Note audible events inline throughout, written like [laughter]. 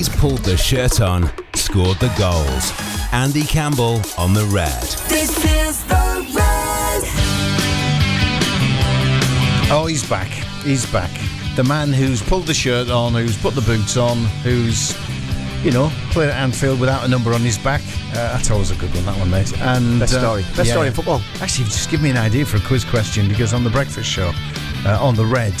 He's pulled the shirt on, scored the goals. Andy Campbell on the red. This is the red. Oh, he's back. He's back. The man who's pulled the shirt on, who's put the boots on, who's, you know, played at Anfield without a number on his back. Uh, that's always a good one, that one, mate. And Best uh, story. Best yeah. story in football. Actually, you've just give me an idea for a quiz question because on the breakfast show, uh, on the red,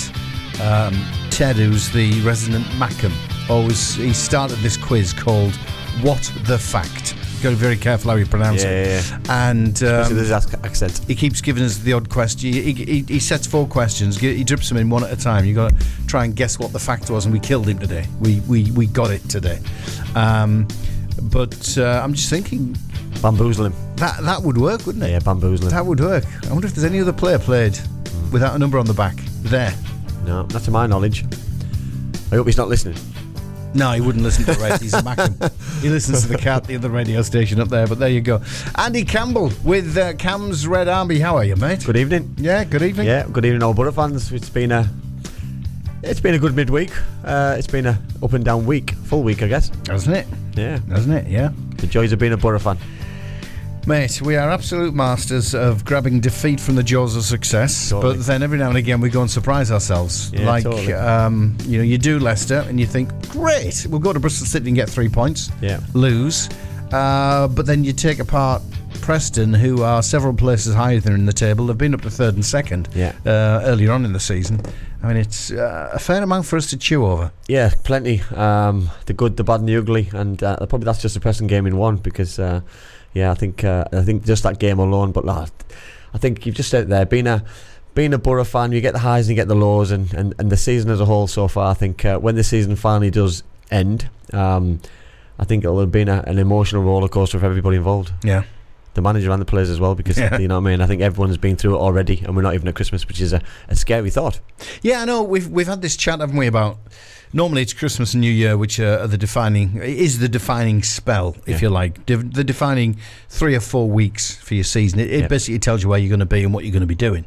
um, Ted, who's the resident Mackem, always he started this quiz called "What the Fact." Got to be very careful how you pronounce Yeah, it. yeah, And Especially um, with his accent. he keeps giving us the odd question. He, he, he sets four questions. He drips them in one at a time. You got to try and guess what the fact was, and we killed him today. We we, we got it today. Um, but uh, I'm just thinking Bamboozle him. that that would work, wouldn't it? Yeah, bamboozle him. That would work. I wonder if there's any other player played without a number on the back. There. No, not to my knowledge. I hope he's not listening. No, he wouldn't listen to the Red. He's a Mackem. He listens to the cat, the other radio station up there. But there you go. Andy Campbell with uh, Cam's Red Army. How are you, mate? Good evening. Yeah, good evening. Yeah, good evening, all Boro fans. It's been a it's been a good midweek. Uh, it's been a up and down week, full week, I guess. Hasn't it? Yeah, Hasn't it? Yeah. the joys of being a Boro fan. Mate, we are absolute masters of grabbing defeat from the jaws of success, Totally. but then every now and again we go and surprise ourselves. Yeah, like, totally. um, you know, you do Leicester and you think, great, we'll go to Bristol City and get three points. Yeah. Lose. Uh, but then you take apart Preston, who are several places higher than in the table. They've been up to third and second Yeah. uh, earlier on in the season. I mean, it's uh, a fair amount for us to chew over. Yeah, plenty. Um, the good, the bad, and the ugly, and uh, probably that's just a pressing game in one because, uh, yeah, I think uh, I think just that game alone. But uh, I think you've just said there. Being a being a Boro fan, you get the highs and you get the lows, and, and, and the season as a whole so far. I think uh, when the season finally does end, um, I think it'll have been a, an emotional roller coaster for everybody involved. Yeah. The manager and the players as well, because Yeah. you know what I mean. I think everyone's been through it already, and we're not even at Christmas, which is a, a scary thought. Yeah, I know. We've we've had this chat, haven't we? About normally it's Christmas and New Year, which are the defining is the defining spell, if Yeah. you like, the defining three or four weeks for your season. It, it basically tells you where you're going to be and what you're going to be doing.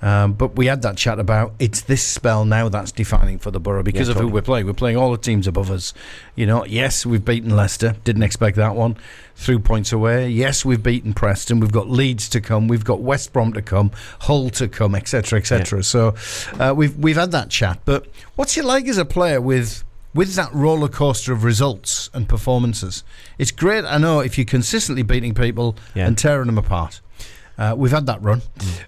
Um, but we had that chat about it's this spell now that's defining for the Boro because Yeah, of who we're playing. We're playing all the teams above us. You know, yes, we've beaten Leicester. Didn't expect that one. Threw points away. Yes, we've beaten Preston. We've got Leeds to come. We've got West Brom to come. Hull to come, etc., etc. So uh, we've we've had that chat. But what's it like as a player with with that roller coaster of results and performances? It's great. I know if you're consistently beating people Yeah. and tearing them apart. Uh, we've had that run.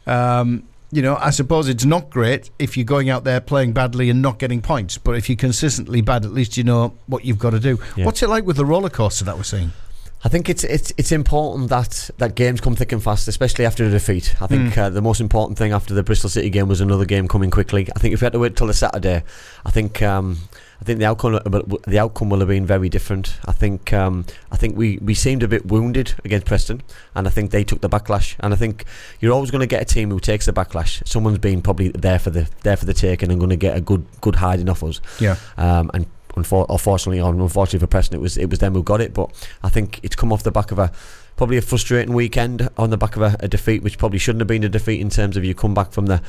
Um, you know, I suppose it's not great if you're going out there playing badly and not getting points. But if you're consistently bad, at least you know what you've got to do. Yeah. What's it like with the roller coaster that we're seeing? I think it's it's it's important that that games come thick and fast, especially after a defeat. I think uh, the most important thing after the Bristol City game was another game coming quickly. I think if we had to wait till the Saturday, I think um, I think the outcome the outcome will have been very different. I think um, I think we, we seemed a bit wounded against Preston, and I think they took the backlash. And I think you're always going to get a team who takes the backlash. Someone's been probably there for the there for the taking and going to get a good good hiding off us. Yeah. Um, and unfor- unfortunately, or unfortunately for Preston, it was it was them who got it. But I think it's come off the back of a probably a frustrating weekend on the back of a, a defeat, which probably shouldn't have been a defeat in terms of you come back from the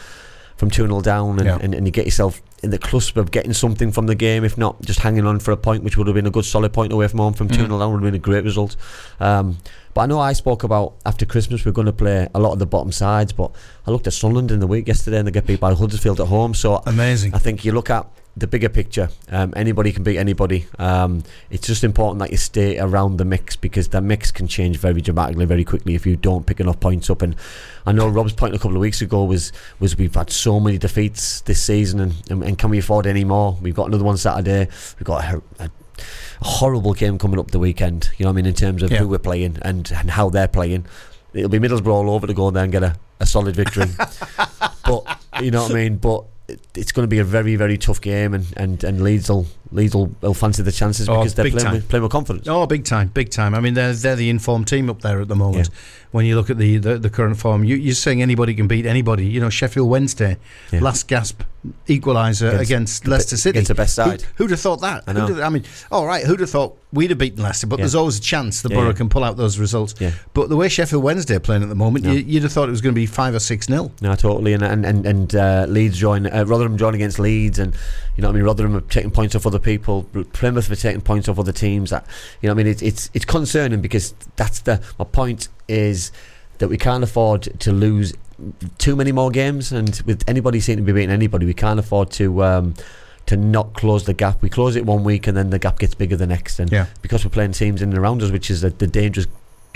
from two 0 down and, Yeah. and, and you get yourself in the cusp of getting something from the game, if not just hanging on for a point, which would have been a good solid point away from home from 2 0 down would have been a great result. Um, but I know I spoke about after Christmas we're going to play a lot of the bottom sides, but I looked at Sunderland in the week yesterday and they get beat by Huddersfield at home. So Amazing. I think you look at the bigger picture. Um, anybody can beat anybody. Um, it's just important that you stay around the mix because the mix can change very dramatically, very quickly if you don't pick enough points up. And I know Rob's point a couple of weeks ago was was we've had so many defeats this season, and, and, and can we afford any more? We've got another one Saturday. We've got a, a, a horrible game coming up the weekend. You know what I mean in terms of Yeah. who we're playing and, and how they're playing. It'll be Middlesbrough all over to go there and get a, a solid victory. [laughs] but you know what I mean. But it's going to be a very very tough game, and, and, and Leeds will Leeds will, will fancy the chances Oh, because they're playing with, playing with confidence. Oh, big time, big time. I mean, they're they're the informed team up there at the moment. When you look at the, the, the current form. You, you're saying anybody can beat anybody. You know, Sheffield Wednesday, Yeah. last gasp equaliser against, Against Leicester City. against the best side. Who, would have thought that? I know. I mean, all right, who'd have thought we'd have beaten Leicester? But Yeah. there's always a chance the Yeah, Boro can pull out those results. Yeah. But the way Sheffield Wednesday are playing at the moment, No. you, you'd have thought it was going to be five or six nil. No, totally, and and and, and uh, Leeds join uh, Rotherham join against Leeds, and you know what I mean. Rotherham are taking points off other people. Plymouth are taking points off other teams. That you know what I mean. It's it's it's concerning because that's the my point is that we can't afford to lose too many more games, and with anybody seeming to be beating anybody, we can't afford to. Um, to not close the gap, we close it one week and then the gap gets bigger the next. And Yeah. because we're playing teams in and around us, which is the, the dangerous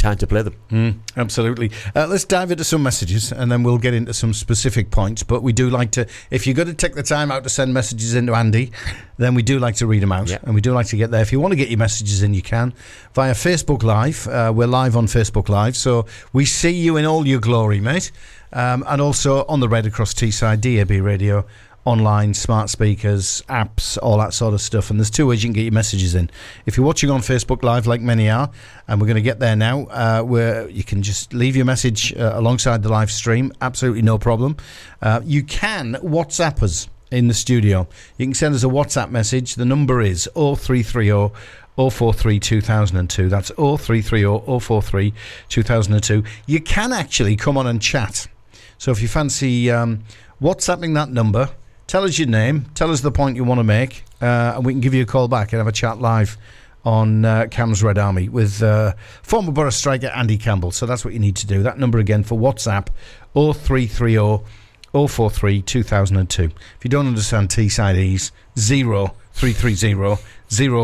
time to play them. Mm, absolutely. Uh, let's dive into some messages and then we'll get into some specific points. But we do like to, if you're going to take the time out to send messages into Andy, then we do like to read them out Yeah. and we do like to get there. If you want to get your messages in, you can via Facebook Live. Uh, we're live on Facebook Live, so we see you in all your glory, mate. Um, and also on the Red Across Teesside DAB radio. Online, smart speakers, apps, all that sort of stuff. And there's two ways you can get your messages in. If you're watching on Facebook Live, like many are, and we're going to get there now, uh, where you can just leave your message uh, alongside the live stream, absolutely no problem. Uh, you can WhatsApp us in the studio. You can send us a WhatsApp message. The number is 0330 043 2002. That's 0330 043 2002. You can actually come on and chat. So if you fancy um, WhatsApping that number, tell us your name, tell us the point you want to make, uh, and we can give you a call back and have a chat live on uh, Cam's Red Army with uh, former Boro striker Andy Campbell. So that's what you need to do. That number again for WhatsApp 0330 043 2002. If you don't understand T side E's, 0330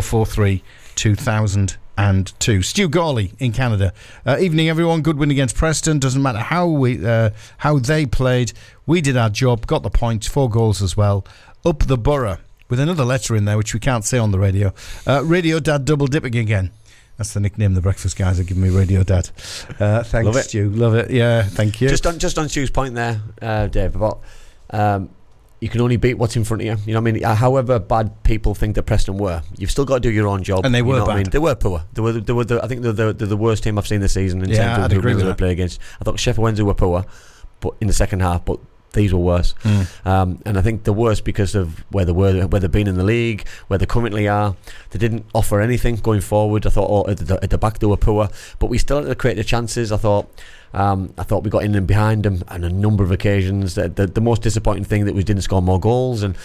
043 2002. Stu Gawley in Canada. Uh, evening, everyone. Good win against Preston. Doesn't matter how we uh, how they played. We did our job, got the points, four goals as well. Up the Boro with another letter in there, which we can't say on the radio. Uh, radio Dad double dipping again. That's the nickname the breakfast guys are giving me, Radio Dad. Uh, thanks, Love it. Stu. Love it. Yeah, thank you. Just on just on Stu's point there, uh, Dave, about um, you can only beat what's in front of you. You know, what I mean, Uh, however bad people think that Preston were, you've still got to do your own job. And they you were know what I bad. mean? They were poor. They were. They were. The, I think they're the, they're the worst team I've seen this season in Yeah, terms of who we play against. I thought Sheffield Wednesday were poor, but in the second half, but. These were worse, Mm. um, and I think the worst because of where they were, where they've been in the league, where they currently are. They didn't offer anything going forward. I thought oh, at, the, at the back they were poor, but we still had to create the chances. I thought, um, I thought we got in and behind them on a number of occasions. The, the, the most disappointing thing that we didn't score more goals, and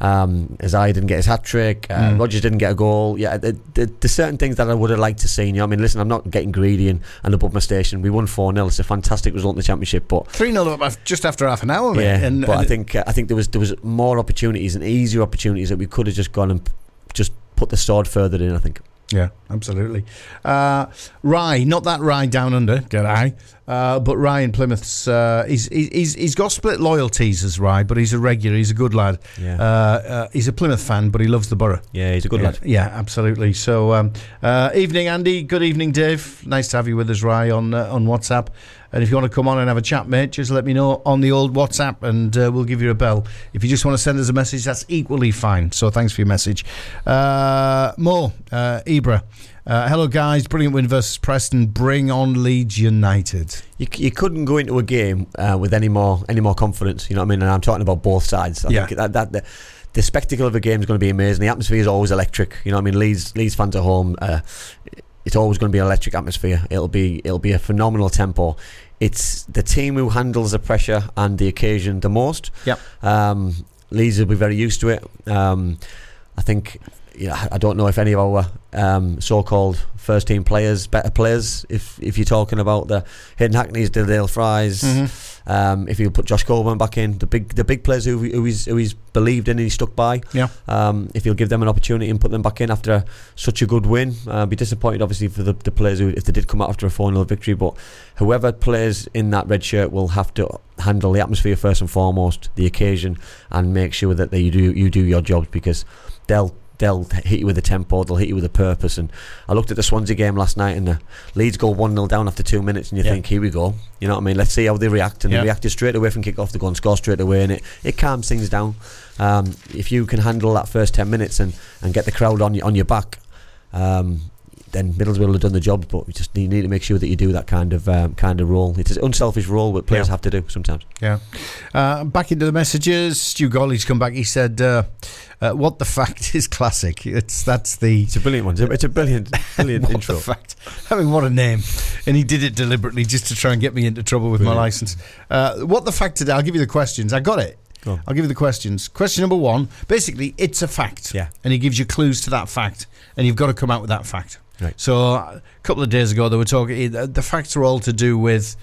um, Isaiah didn't get his hat trick. Uh, Mm. Rogers didn't get a goal. Yeah, the, the, there's certain things that I would have liked to see. You know, I mean, listen, I'm not getting greedy and, and above my station. We won four 0 It's a fantastic result in the championship, but 3 0 up just after half an hour, mate. yeah, and, but I think uh, I think there was there was more opportunities and easier opportunities that we could have just gone and just put the sword further in. I think. Yeah, absolutely. Uh, Rye, not that Rye down under, did I? Uh, but Rye in Plymouth's, uh, he's, he's, he's got split loyalties as Rye, but he's a regular, he's a good lad. Yeah, Uh, uh, he's a Plymouth fan, but he loves the Boro. yeah, he's a good yeah, lad. Yeah, absolutely. So, um, uh, evening, Andy. Good evening, Dave. Nice to have you with us, Rye, on uh, on WhatsApp. And if you want to come on and have a chat, mate, just let me know on the old WhatsApp, and uh, we'll give you a bell. If you just want to send us a message, that's equally fine. So, thanks for your message, uh, Mo uh, Ibra. Uh, hello, guys. Brilliant win versus Preston. Bring on Leeds United. You, you couldn't go into a game uh, with any more any more confidence. You know what I mean? And I'm talking about both sides. I Yeah. think that, that the, the spectacle of a game is going to be amazing. The atmosphere is always electric. You know what I mean? Leeds Leeds fans at home. Uh, it's always going to be an electric atmosphere. It'll be it'll be a phenomenal tempo. It's the team who handles the pressure and the occasion the most. Yep. Um, Leeds will be very used to it. Um, I think. Yeah, I don't know if any of our um, so-called first-team players, better players, if if you're talking about the Hayden Hackney's, the Dael Fry's, Mm-hmm. Um, if you put Josh Coleman back in, the big the big players who, who he's who he's believed in and he's stuck by. Yeah. Um, if he'll give them an opportunity and put them back in after such a good win, uh, be disappointed obviously for the, the players who if they did come out after a 4 0 victory. But whoever plays in that red shirt will have to handle the atmosphere first and foremost, the occasion, and make sure that they, you do you do your jobs because they'll. They'll hit you with a tempo. They'll hit you with a purpose. And I looked at the Swansea game last night, and the Leeds go one 0 down after two minutes, and you Yeah. think, here we go. You know what I mean? Let's see how they react. And Yeah. they reacted straight away from kick off. They go and score straight away, and it, it calms things down. Um, if you can handle that first ten minutes and, and get the crowd on on your back, um, then Middlesbrough will have done the job. But we just you need to make sure that you do that kind of um, kind of role. It's an unselfish role, that players Yeah. have to do sometimes. Yeah. Uh, back into the messages. Stu Golly's come back. He said, uh, uh, "What the fact is classic." It's that's the It's a brilliant one. It's a, brilliant, [laughs] brilliant what intro. the fact. I mean, what a name! And he did it deliberately just to try and get me into trouble with my license. Uh, what the fact today? I'll give you the questions. I got it. Go. I'll give you the questions. Question number one. Basically, it's a fact. Yeah. And he gives you clues to that fact, and you've got to come out with that fact. Right. So a couple of days ago, they were talking. The the facts are all to do with.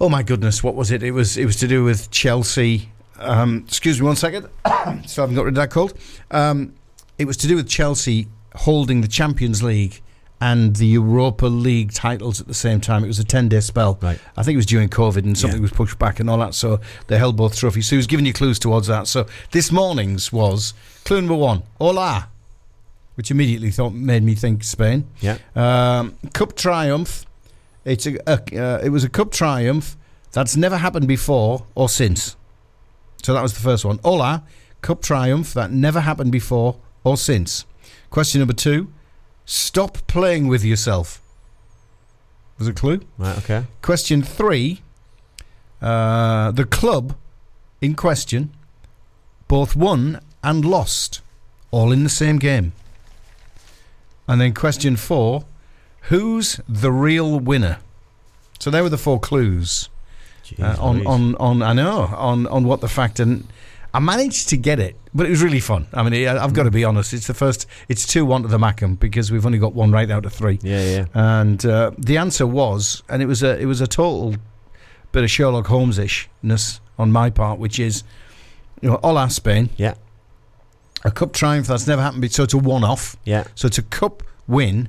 Oh my goodness, what was it? It was it was to do with Chelsea. Um, excuse me one second. [coughs] so I haven't got rid of that cold. Um, it was to do with Chelsea holding the Champions League and the Europa League titles at the same time. It was a ten day spell. Right. I think it was during COVID and something Yeah. was pushed back and all that. So they held both trophies. So he was giving you clues towards that. So this morning's was clue number one. Hola, which immediately thought made me think Spain. Yeah. Um, cup triumph. It's a, a uh, it was a cup triumph that's never happened before or since. So that was the first one. Hola, cup triumph that never happened before or since. Question number two. Stop playing with yourself. Was a clue. Right. Okay. Question three. Uh, the club in question both won and lost, all in the same game. And then question four. Who's the real winner? So there were the four clues Jeez uh, on, on on I know on on what the fact and I managed to get it, but it was really fun. I mean, I've got to be honest. It's the first. It's two one to the Mackem because we've only got one right out of three. Yeah. Yeah. And uh, the answer was, and it was a it was a total bit of Sherlock Holmes ishness on my part, which is, you know, Hola Spain, Yeah. A cup triumph that's never happened. So it's a one off. Yeah. So it's a cup win,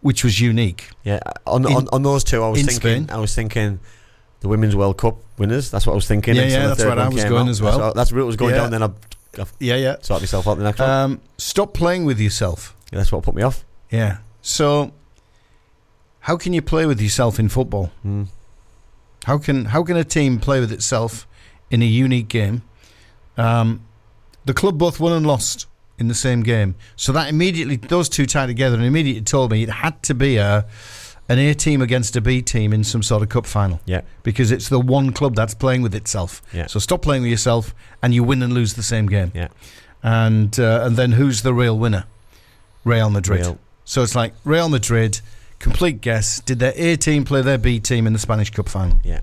which was unique. Yeah. On, In- on on those two, I was thinking. Spain. I was thinking. The Women's World Cup winners. That's what I was thinking. Yeah, yeah, that's where I was going out. as well. That's, that's where it was going Yeah. down. Then I Yeah, yeah. sorted myself out the next one. Um, stop playing with yourself. Yeah, that's what put me off. Yeah. So, how can you play with yourself in football? Mm. How can how can a team play with itself in a unique game? Um, the club both won and lost in the same game, so that immediately those two tied together and immediately told me it had to be a an A team against a B team in some sort of cup final Yeah. because it's the one club that's playing with itself. Yeah. So stop playing with yourself, and you win and lose the same game. Yeah. And uh, and then who's the real winner? Real Madrid. Real. So it's like Real Madrid, complete guess. Did their A team play their B team in the Spanish Cup final? Yeah.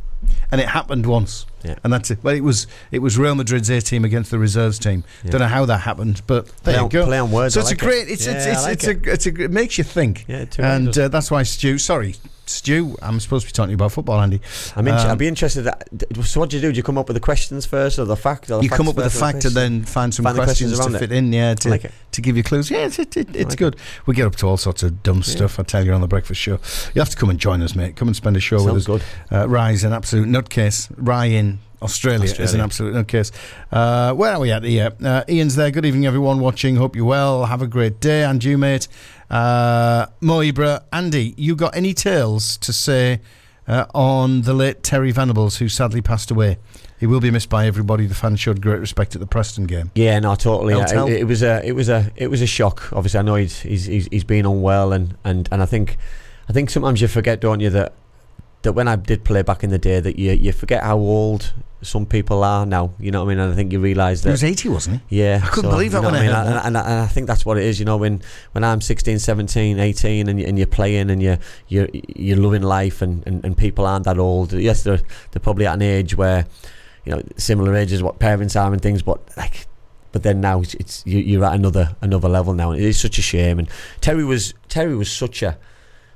And it happened once. Yeah. And that's it. Well, it was it was Real Madrid's A team against the reserves team. Yeah. Don't know how that happened, but there Play you on- go. play on words, So I it's like a great. It's Yeah, it's I it's, like it's it. a it's a it makes you think. Yeah. Too and uh, that's why Stu. Sorry, Stu. I'm supposed to be talking to you about football, Andy. I'm um, I'd be interested. That, so what do you do? Do you come up with the questions first, or the fact? Or the you come up with a the fact and then find some Find questions, questions to fit it. in. Yeah, to like to give you clues. Yeah, it's, it, it, it's like good. We get up to all sorts of dumb stuff. I tell you on the breakfast show. You have to come and join us, mate. Come and spend a show Sounds with us. good. Uh, Rye's an absolute nutcase. Rye in Australia, is an Australia. absolute nutcase. Uh, where are we at here? Uh, Ian's there. Good evening, everyone watching. Hope you're well. Have a great day. And you, mate. Uh, Mo Ibra. Andy, you got any tales to say uh, on the late Terry Venables, who sadly passed away? He will be missed by everybody. The fans showed great respect at the Preston game. Yeah, no, totally. Yeah, it, it was a, it was a, it was a shock. Obviously, I know he's he's he's, he's been unwell, and, and, and I think, I think sometimes you forget, don't you, that that when I did play back in the day, that you you forget how old some people are now. You know what I mean? And I think you realise that. He was 80, wasn't he? Yeah, I couldn't so, believe that you know when I mean? heard And, and, and I think that's what it is. You know, when when I'm 16, 17, 18, and, you, and you're playing and you're you're, you're loving life, and, and, and people aren't that old. Yes, they're they're probably at an age where, you know, similar ages what parents are and things, but like. But then now it's, it's you, you're at another another level now, it is such a shame. And Terry was Terry was such a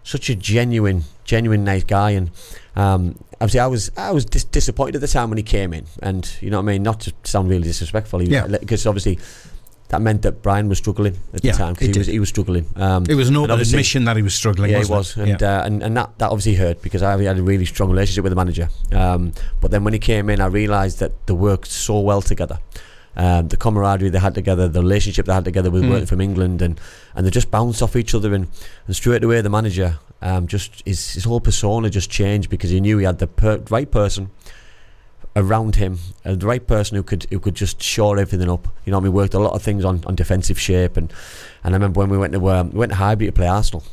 such a genuine genuine nice guy, and um, obviously I was I was dis- disappointed at the time when he came in, and you know what I mean. Not to sound really disrespectful, he- Yeah. because obviously that meant that Brian was struggling at Yeah, the time because he did. was he was struggling. Um, It was an open admission that he was struggling. yeah, was, it? and, uh, and and that that obviously hurt because I had a really strong relationship with the manager. Um, but then when he came in, I realised that they worked so well together. Um, the camaraderie they had together, the relationship they had together with Mm. working from England, and, and they just bounced off each other. And, and straight away, the manager um, just his, his whole persona just changed because he knew he had the per- right person around him, uh, the right person who could who could just shore everything up. You know, I mean, worked a lot of things on, on defensive shape, and and I remember when we went to um, we went to Highbury to play Arsenal,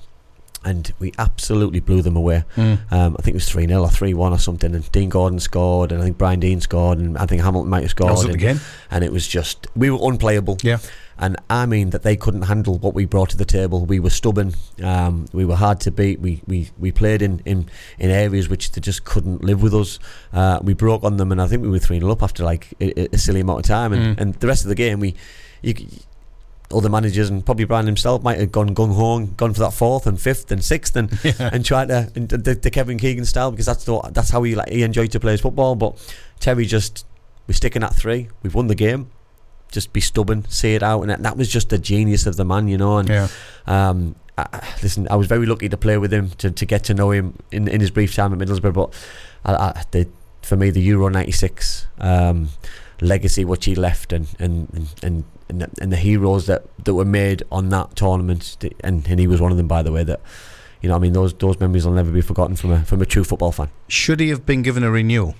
and we absolutely blew them away. Mm. Um, I think it was three 0 or three one or something, and Dean Gordon scored, and I think Brian Deane scored, and I think Hamilton might have scored, and, game. and it was just we were unplayable. Yeah. And I mean that they couldn't handle what we brought to the table. We were stubborn. Um, we were hard to beat. We, we, we played in, in, in areas which they just couldn't live with us. Uh, we broke on them, and I think we were 3 0 up after like a, a silly amount of time. And, Mm. and the rest of the game, we you, other managers and probably Brian himself might have gone gung ho and gone for that fourth and fifth and sixth and [laughs] and tried to and the, the Kevin Keegan style because that's the, that's how he like he enjoyed to play his football. But Terry just we're sticking at three. We've won the game. Just be stubborn, see it out, and that, that was just the genius of the man, you know. And Yeah. um, I, I- listen, I was very lucky to play with him to, to get to know him in, in his brief time at Middlesbrough. But I, I, the, for me, the Euro '96 um, legacy, what he left, and and, and, and and the, and the heroes that, that were made on that tournament, and, and he was one of them, by the way. That you know, I mean, those those memories will never be forgotten from a from a true football fan. Should he have been given a renewal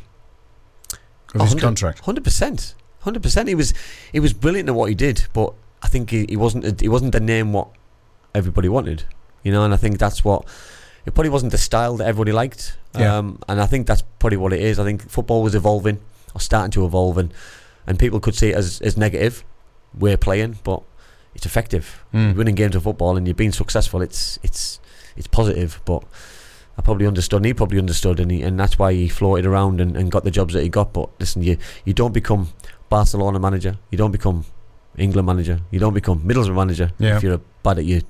of his contract? Hundred percent, hundred percent. He was he was brilliant at what he did, but I think he, he wasn't he wasn't the name what everybody wanted, you know. And I think that's what it probably wasn't the style that everybody liked. Yeah. Um, and I think that's probably what it is. I think football was evolving or starting to evolve, and and people could see it as as negative. We're playing, but it's effective. Mm. Winning games of football and you're being successful. It's it's it's positive, but. I probably understood, and he probably understood, and, he, and that's why he floated around and, and got the jobs that he got. But listen, you you don't become Barcelona manager, you don't become England manager, you don't become Middlesbrough manager Yeah. if you're bad at your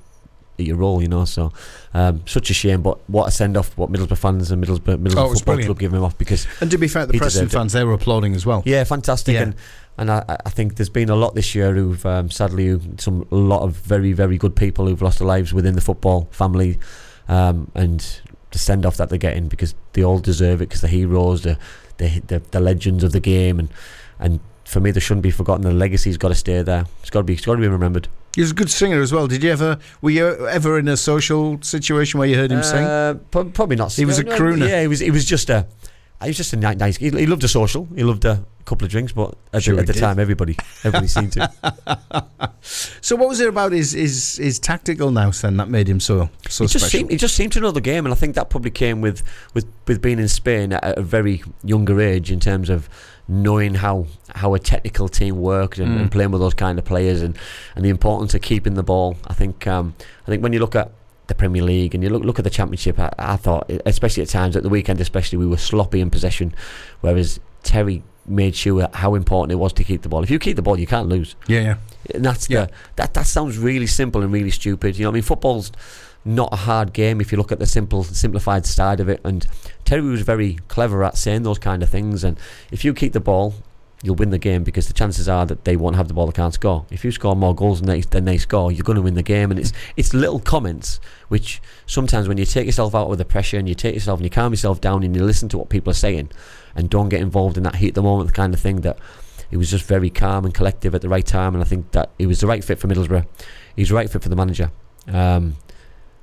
at your role, you know. So, um, such a shame. But what a send off! What Middlesbrough fans and Middlesbrough, Middlesbrough Oh, Football brilliant. Club giving him off because And to be fair, the Preston deserved it. fans, they were applauding as well. yeah, fantastic. Yeah. And and I, I think there's been a lot this year who've um, sadly some a lot of very very good people who've lost their lives within the football family, um, and the send off that they're getting because they all deserve it because the heroes, the, the the the legends of the game, and and for me they shouldn't be forgotten. The legacy's got to stay there. It's got to be it's got to be remembered. He was a good singer as well. Did you ever, were you ever in a social situation where you heard him sing? Uh, prob- probably not. He was a no, crooner. Yeah, he was. He was just a. He was just a ni- nice. He, he loved a social. He loved a couple of drinks, but at, Sure the, at the time, everybody, everybody seemed to. [laughs] So what was it about his his, his tactical nous then that made him so so he just special? seemed. He just seemed to know the game, and I think that probably came with with with being in Spain at a very younger age in terms of knowing how how a technical team worked and, Mm. and playing with those kind of players and, and the importance of keeping the ball. I think um, I think when you look at the Premier League and you look look at the Championship, I, I thought, especially at times at the weekend, especially we were sloppy in possession, whereas Terry made sure how important it was to keep the ball. If you keep the ball, you can't lose. yeah, yeah. And that's Yeah. the that that sounds really simple and really stupid. You know, I mean, football's not a hard game if you look at the simple, simplified side of it. And Terry was very clever at saying those kind of things. And if you keep the ball, you'll win the game because the chances are that they won't have the ball, they can't score. If you score more goals than they, than they score, you're going to win the game. And it's it's little comments which sometimes when you take yourself out of the pressure and you take yourself and you calm yourself down and you listen to what people are saying and don't get involved in that heat of the moment kind of thing that it was just very calm and collective at the right time, and I think that it was the right fit for Middlesbrough. He's the right fit for the manager, um,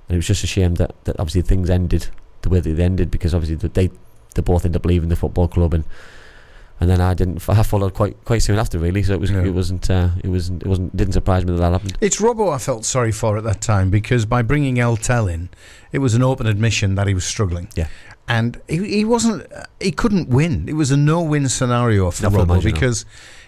and it was just a shame that, that obviously things ended the way that they ended because obviously they they both end up leaving the football club and and then I didn't I followed quite quite soon after really, so it was Yeah. it wasn't uh, it wasn't it wasn't didn't surprise me that that happened. It's Robbo I felt sorry for at that time because by bringing El Tel in, it was an open admission that he was struggling. Yeah. And he, he wasn't, he couldn't win. It was a no win scenario for Not for the Robbo because,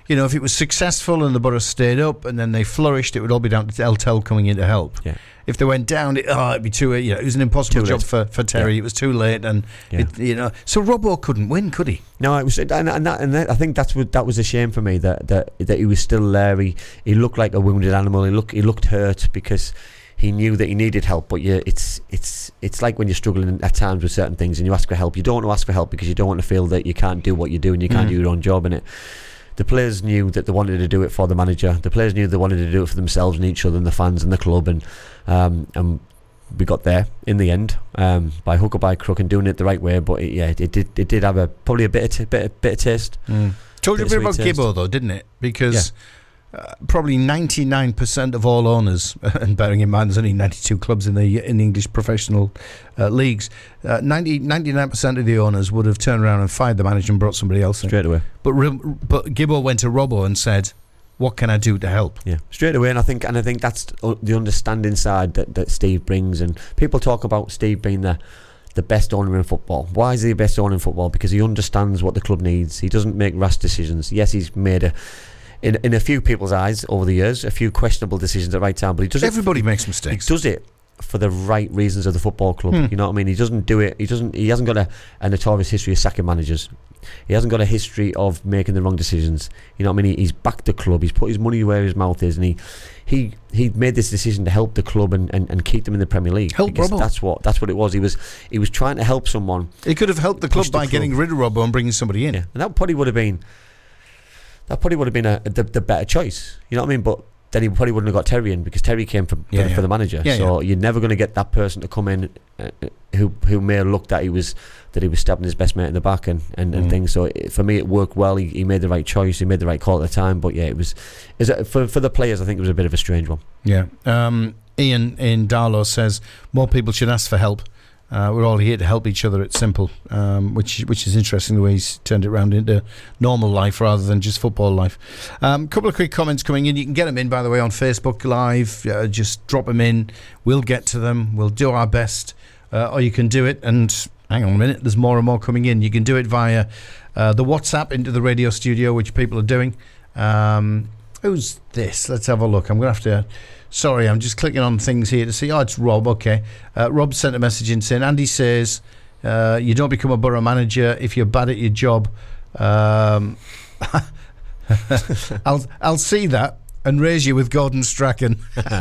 you know, if it was successful and the Boro stayed up and then they flourished, it would all be down to El Tel coming in to help. Yeah. If they went down, it, oh, it'd be too, you know, it was an impossible Too job late. for, for Terry. It was too late and, Yeah. it, you know, so Robbo couldn't win, could he? No, it was, and, and, that, and that, I think that's what that was a shame for me that that that he was still there. He, he looked like a wounded animal. He looked he looked hurt because he knew that he needed help. But yeah, it's it's it's like when you're struggling at times with certain things and you ask for help. You don't want to ask for help because you don't want to feel that you can't do what you do and you can't Mm. do your own job in it. The players knew that they wanted to do it for the manager. The players knew they wanted to do it for themselves and each other and the fans and the club and um, and we got there in the end um, by hook or by crook and doing it the right way. But it, yeah, it did it did have a probably a bit of t- bit of, bit of taste. Told you a bit about. Gibbo though, didn't it? Because uh, probably 99% of all owners, [laughs] and bearing in mind there's only 92 clubs in the in the English professional uh, leagues, uh, 90, 99% of the owners would have turned around and fired the manager and brought somebody else in. straight away. But but Gibbo went to Robbo and said, "What can I do to help?" Yeah, straight away, and I think and I think that's the understanding side that, that Steve brings. And people talk about Steve being the the best owner in football. Why is he the best owner in football? Because he understands what the club needs. He doesn't make rash decisions. Yes, he's made a. In, in a few people's eyes over the years, a few questionable decisions at right time, but he does it Everybody makes mistakes. he does it for the right reasons of the football club. Hmm. You know what I mean? He doesn't do it. He doesn't. He hasn't got a, a notorious history of sacking managers. He hasn't got a history of making the wrong decisions. You know what I mean? He, he's backed the club. He's put his money where his mouth is, and he he he made this decision to help the club and, and, and keep them in the Premier League. Help Robbo. That's what that's what it was. He was he was trying to help someone. He could have helped the club Push the by getting rid of Robbo and bringing somebody in. Yeah, and that probably would have been that probably would have been a, the, the better choice. You know what I mean? But then he probably wouldn't have got Terry in because Terry came for, Yeah, for, yeah. for the manager. Yeah, so you're never going to get that person to come in uh, uh, who who may have looked at he was that he was stabbing his best mate in the back and, and, and Mm. things. So it, for me, it worked well. He, he made the right choice. He made the right call at the time. But yeah, it was is it, for for the players. I think it was a bit of a strange one. Yeah. Um, Ian in Darlo says more people should ask for help. Uh, we're all here to help each other. It's simple, um, which which is interesting the way he's turned it around into normal life rather than just football life. A um, couple of quick comments coming in. You can get them in by the way on Facebook Live. Uh, just drop them in. We'll get to them. We'll do our best, uh, or you can do it. And hang on a minute, there's more and more coming in. You can do it via uh, the WhatsApp into the radio studio, which people are doing. Um, who's this? Let's have a look. I'm going to have to. Sorry, I'm just clicking on things here to see. Oh, it's Rob. Okay. Uh, Rob sent a message in saying, Andy says, uh, you don't become a Boro manager if you're bad at your job. Um, [laughs] I'll, I'll see that and raise you with Gordon Strachan. [laughs] Love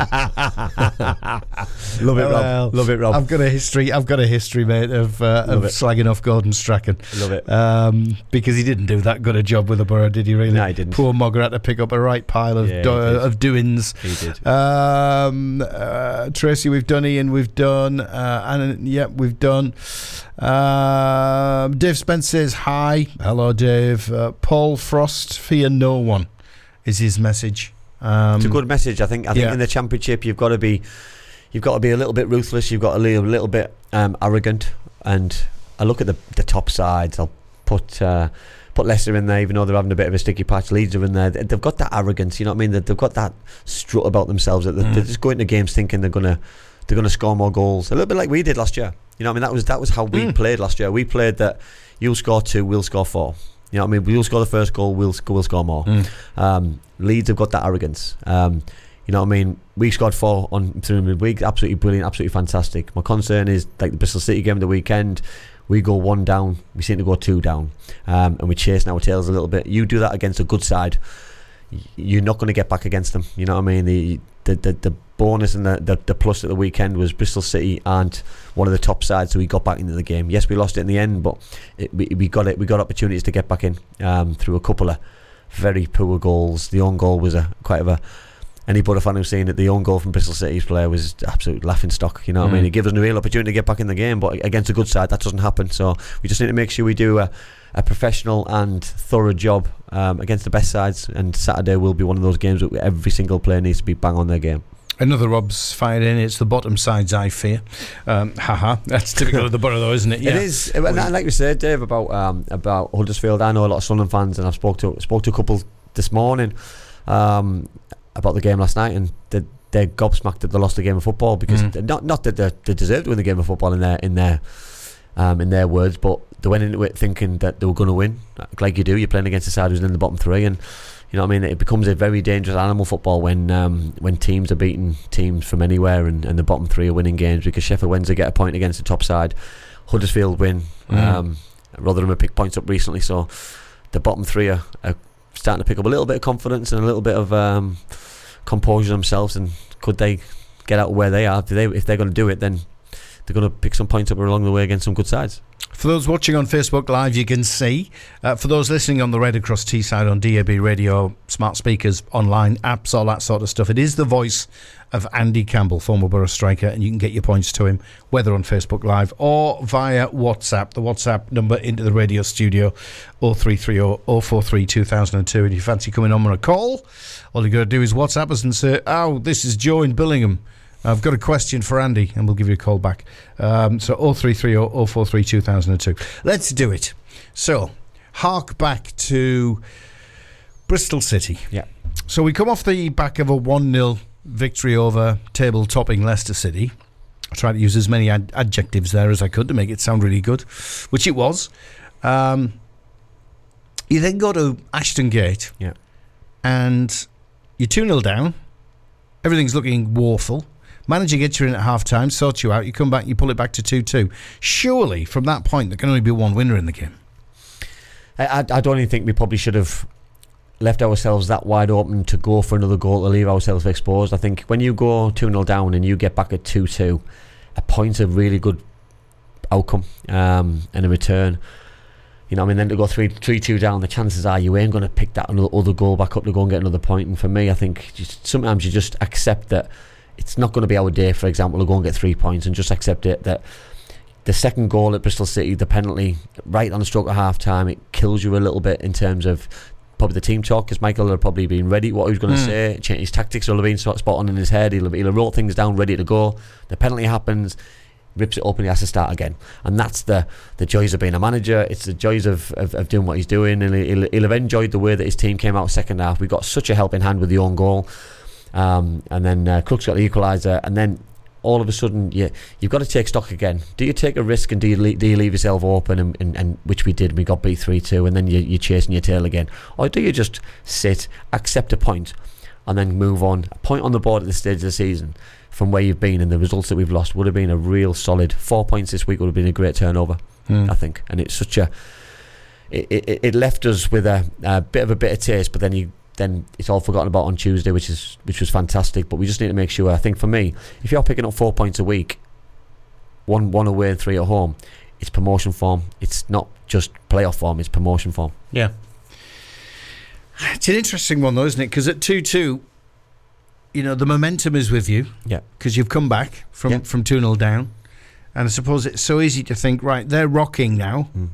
it, Rob. Well, Love it, Rob. I've got a history. I've got a history, mate, of, uh, of it. slagging off Gordon Strachan. Love it. Um, because he didn't do that good a job with the Boro, did he? Really? No, he didn't. Poor Mogger had to pick up a right pile of Yeah, do- of doings. He did. Um, uh, Tracy, we've done. Ian, we've done. Uh, and yep, we've done. Um, Dave Spence says hi. Hello, Dave. Uh, Paul Frost, fear no one, is his message. Um, It's a good message. I think. I think yeah. in the championship, you've got to be, you've got to be a little bit ruthless. You've got to be a little bit um, arrogant. And I look at the the top sides. I'll put. Uh, Put Leicester in there, even though they're having a bit of a sticky patch. Leeds are in there. They- They've got that arrogance, you know what I mean? They've got that strut about themselves. That they're, they're Mm. just going to games thinking they're gonna they're gonna score more goals. A little bit like we did last year. You know what I mean? That was that was how we Mm. played last year. We played that you'll score two, we'll score four. You know what I mean? We'll score the first goal, we'll sc- we'll score more. Mm. Um, Leeds have got that arrogance. Um, you know what I mean? We scored four on through midweek. Absolutely brilliant, absolutely fantastic. My concern is like the Bristol City game the weekend. We go one down, we seem to go two down, um, and we're chasing our tails a little bit. You do that against a good side, you're not going to get back against them. You know what I mean? The the, the, the bonus and the, the, the plus at the weekend was Bristol City aren't one of the top sides, so we got back into the game. Yes, we lost it in the end, but it, we, we got it. We got opportunities to get back in um, through a couple of very poor goals. The own goal was a quite of a any Butter fan who's seen it, the own goal from Bristol City's player was absolute laughing stock. You know what I mean? Mm. It gives us a real opportunity to get back in the game, but against a good side, that doesn't happen. So we just need to make sure we do a, a professional and thorough job um, against the best sides. And Saturday will be one of those games that every single player needs to be bang on their game. Another Rob's fired in. It's the bottom sides I fear. Um, haha. [laughs] That's typical of the Boro, though, isn't it? It is, and and like we said, Dave, about um, about Huddersfield. I know a lot of Sunderland fans, and I've spoke to spoke to a couple this morning um, about the game last night, and they, they're gobsmacked that they lost the game of football because Mm. not not that they, they deserved to win the game of football in their in their um, in their words, but they went into it thinking that they were going to win, like you do. You're playing against a side who's in the bottom three, and you know what I mean. It becomes a very dangerous animal football when um, when teams are beating teams from anywhere, and, and the bottom three are winning games because Sheffield Wednesday get a point against the top side, Huddersfield win. Mm. Um, Rotherham have picked points up recently, so the bottom three are, are starting to pick up a little bit of confidence and a little bit of um, composure themselves. And could they get out where they are? They, if they're going to do it, then they're going to pick some points up along the way against some good sides. For those watching on Facebook Live, you can see. Uh, for those listening on the Red Across Teesside on DAB radio, smart speakers, online apps, all that sort of stuff, it is the voice of Andy Campbell, former Boro striker, and you can get your points to him whether on Facebook Live or via WhatsApp. The WhatsApp number into the radio studio 0330 043 2002. And if you fancy coming on on a call, all you got to do is WhatsApp us and say, Oh, this is Joe in Billingham. I've got a question for Andy, and we'll give you a call back. Um, so 0330 043 2002. Let's do it. So, hark back to Bristol City. Yeah. So we come off the back of a 1 0 victory over table topping Leicester City. I tried to use as many ad- adjectives there as I could to make it sound really good, which it was. Um, you then go to Ashton Gate Yeah. and you're 2 0 down. Everything's looking woeful. Manager gets you in at half time, sorts you out. You come back, you pull it back to 2 2. Surely, from that point, there can only be one winner in the game. I, I, don't even think we probably should have left ourselves that wide open to go for another goal to leave ourselves exposed. I think when you go 2 0 down and you get back at 2 2, a point's a really good outcome um, and a return. You know, I mean, then to go 3 3 2 down, the chances are you ain't going to pick that another other goal back up to go and get another point. And for me, I think just, sometimes you just accept that it's not going to be our day, for example, to go and get three points and just accept it that the second goal at Bristol City, the penalty, right on the stroke of half time, it kills you a little bit in terms of probably the team talk because Michael will have probably been ready what he was going to Mm. say. Change, his tactics will have been spot on in his head. He'll have, he'll have wrote things down ready to go. The penalty happens, rips it open, he has to start again. And that's the the joys of being a manager. It's the joys of, of, of doing what he's doing. And he'll, he'll have enjoyed the way that his team came out second half. We got such a helping hand with the own goal. Um, and then uh, Crooks got the equaliser. And then all of a sudden, you, you've got to take stock again. Do you take a risk and do you, le- do you leave yourself open? And, and, and which we did. We got beat 3 2. And then you, you're chasing your tail again. Or do you just sit, accept a point, and then move on? A point on the board at this stage of the season from where you've been and the results that we've lost would have been a real solid four points this week would have been a great turnover Hmm. I think and it's such a it, it, it left us with a, a bit of a bitter taste but then you then it's all forgotten about on Tuesday which is which was fantastic but we just need to make sure I think for me if you're picking up four points a week one one away and three at home it's promotion form it's not just playoff form it's promotion form Yeah. It's an interesting one, though, isn't it? Because at 2 2, you know, the momentum is with you. Yeah. Because you've come back from, Yeah. from 2 0 down. And I suppose it's so easy to think, right, they're rocking now. Mm.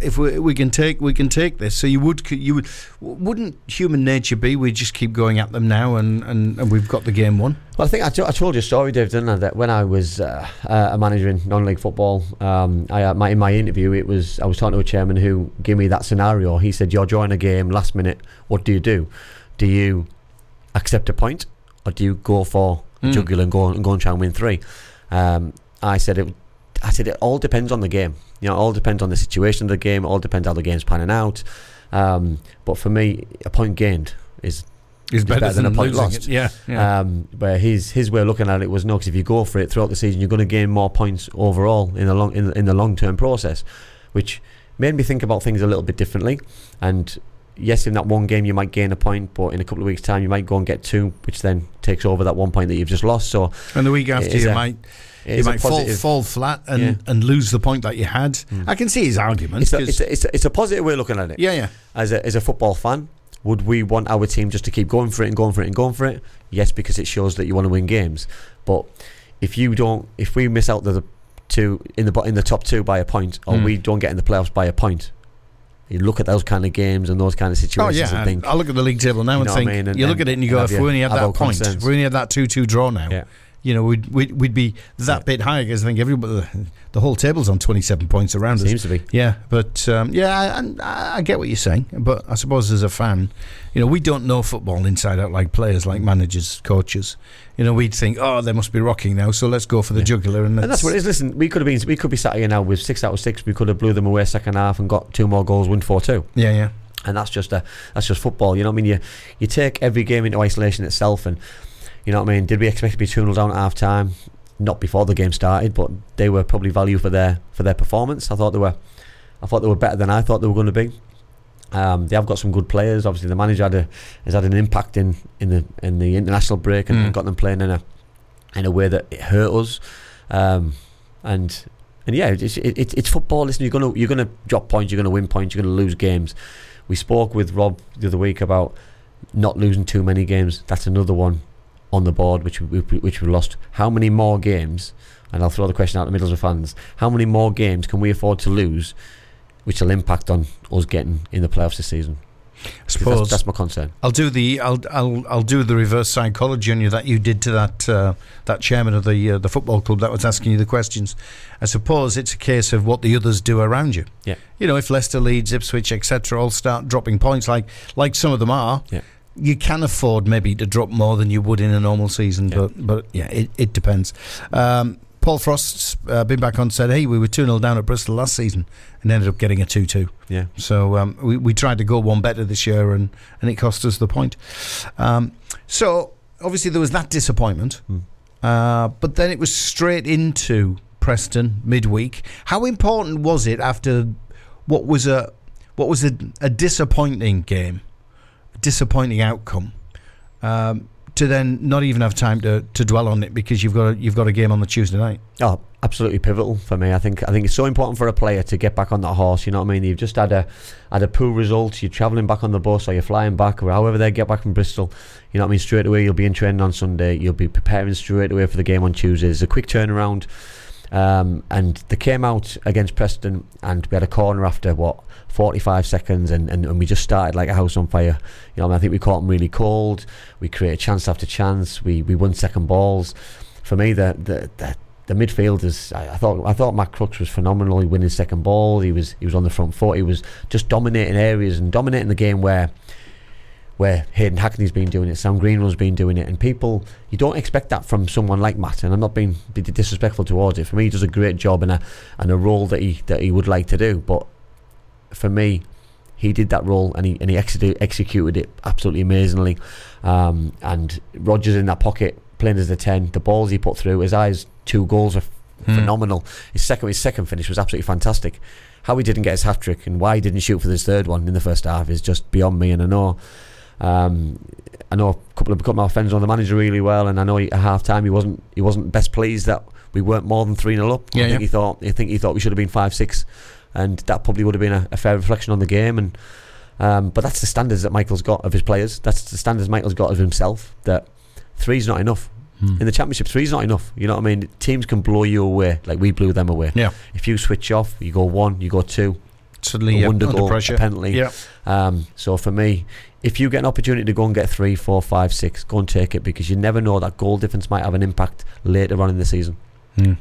If we, we can take we can take this, so you would you would wouldn't human nature be we just keep going at them now and, and, and we've got the game won. Well, I think I, I told you a story, Dave, didn't I? That when I was uh, uh, a manager in non-league football, um, I, uh, my, in my interview, it was I was talking to a chairman who gave me that scenario. He said, "You're drawing a game last minute. What do you do? Do you accept a point, or do you go for Mm. jugular and go and go and try and win three? Um, I said it. I said it all depends on the game. You know, all depends on the situation of the game. All depends how the game's panning out. Um, but for me, a point gained is Is better than a point lost. it. Yeah, yeah. um, where his his way of looking at it was no, because if you go for it throughout the season, you're going to gain more points overall in the long in, in the long term process, which made me think about things a little bit differently. And yes, in that one game you might gain a point, but in a couple of weeks' time you might go and get two, which then takes over that one point that you've just lost. So and the week after you a- might it you might fall, fall flat and, Yeah. and lose the point that you had. Mm. I can see his argument. It's a, it's, a, it's, a, it's a positive way of looking at it. yeah, yeah. As a, as a football fan, would we want our team just to keep going for it and going for it and going for it? Yes, because it shows that you want to win games. But if you don't, if we miss out the two in the in the top two by a point, or Mm. we don't get in the playoffs by a point, you look at those kind of games and those kind of Oh situations yeah, and and think, I look at the league table now You and know I think mean? And- you look and- at it and you and go, if we only had that point, concerns. we only had that two-two draw now. yeah, You know, we'd, we'd we'd be that bit higher because I think everybody, the whole table's on twenty-seven points around us. seems to be. Yeah, but um, yeah, I, and I, get what you're saying. But I suppose as a fan, you know, we don't know football inside out like players, like managers, coaches. You know, we'd think, oh, they must be rocking now, so let's go for the Yeah. jugular. And, And that's what it is. Listen, we could have been, we could be sat here now with six out of six. We could have blew them away second half and got two more goals, win four two. Yeah, yeah. and that's just a that's just football. You know what I mean? You you take every game into isolation itself, and you know what I mean. Did we expect to be two 0 down at half time? Not before the game started, but they were probably value for their for their performance. I thought they were, I thought they were better than I thought they were going to be. Um, they have got some good players. Obviously, the manager had a, has had an impact in, in the in the international break and, Mm. got them playing in a in a way that it hurt us. Um, and and yeah, it's, it, it's football. Listen, you're gonna you're gonna drop points, you're gonna win points, you're gonna lose games. We spoke with Rob the other week about not losing too many games. That's another one on the board which we, which we lost. How many more games? And I'll throw the question out to Middlesbrough fans: How many more games can we afford to lose, which will impact on us getting in the playoffs this season? I suppose that's, that's my concern. I'll do the I'll I'll I'll do the reverse psychology on you that you did to that uh, that chairman of the uh, the football club that was asking you the questions. I suppose it's a case of what the others do around you. Yeah. You know, if Leicester, Leeds, Ipswich, etc., all start dropping points like like some of them are, Yeah. You can afford maybe to drop more than you would in a normal season. Yeah. But but yeah, it, it depends. Um, Paul Frost's uh, been back on said, "Hey, we were two 0 down at Bristol last season and ended up getting a two two. Yeah. So um, we, we tried to go one better this year, and, and it cost us the point. Um, so obviously there was that disappointment, Mm. uh, but then it was straight into Preston midweek. How important was it after what was a what was a, a disappointing game, disappointing outcome, um, to then not even have time to, to dwell on it because you've got a, you've got a game on the Tuesday night. Oh, absolutely pivotal for me. I think I think it's so important for a player to get back on that horse. You know what I mean? You've just had a had a poor result. You're travelling back on the bus, or you're flying back, or however they get back from Bristol. You know what I mean? Straight away, you'll be in training on Sunday. You'll be preparing straight away for the game on Tuesday. It's a quick turnaround. Um, and they came out against Preston, and we had a corner after what 45 seconds, and, and, and we just started like a house on fire. You know, I, mean? I think we caught them really cold. We created chance after chance. We we won second balls. For me, the the, the the midfielders, I, I thought I thought Matt Crooks was phenomenal. He winning second ball. He was he was on the front foot. He was just dominating areas and dominating the game where where Hayden Hackney's been doing it, Sam Greenwood's been doing it, and people you don't expect that from someone like Matt. And I'm not being disrespectful towards it. For me, he does a great job and a and a role that he that he would like to do. But for me, he did that role and he and he executed, executed it absolutely amazingly. Um, and Rogers in that pocket playing as the ten, the balls he put through, his eyes two goals are Hmm. phenomenal. His second his second finish was absolutely fantastic. How he didn't get his hat trick and why he didn't shoot for this third one in the first half is just beyond me. And I know, um, I know a couple of, a couple of my friends on the manager really well, and I know he, at half time he wasn't he wasn't best pleased that we weren't more than three 0 up. Yeah, I think yeah. he thought I think he thought we should have been five six, and that probably would have been a, a fair reflection on the game. And um, but that's the standards that Michael's got of his players. That's the standards Michael's got of himself. That three's not enough. Hmm. In the championship, three's not enough. You know what I mean? Teams can blow you away like we blew them away. Yeah. If you switch off, you go one, you go two, Suddenly a you're wonder under goal, pressure. a penalty. Yeah. Um, so for me, if you get an opportunity to go and get three, four, five, six, go and take it because you never know that goal difference might have an impact later on in the season. Hmm.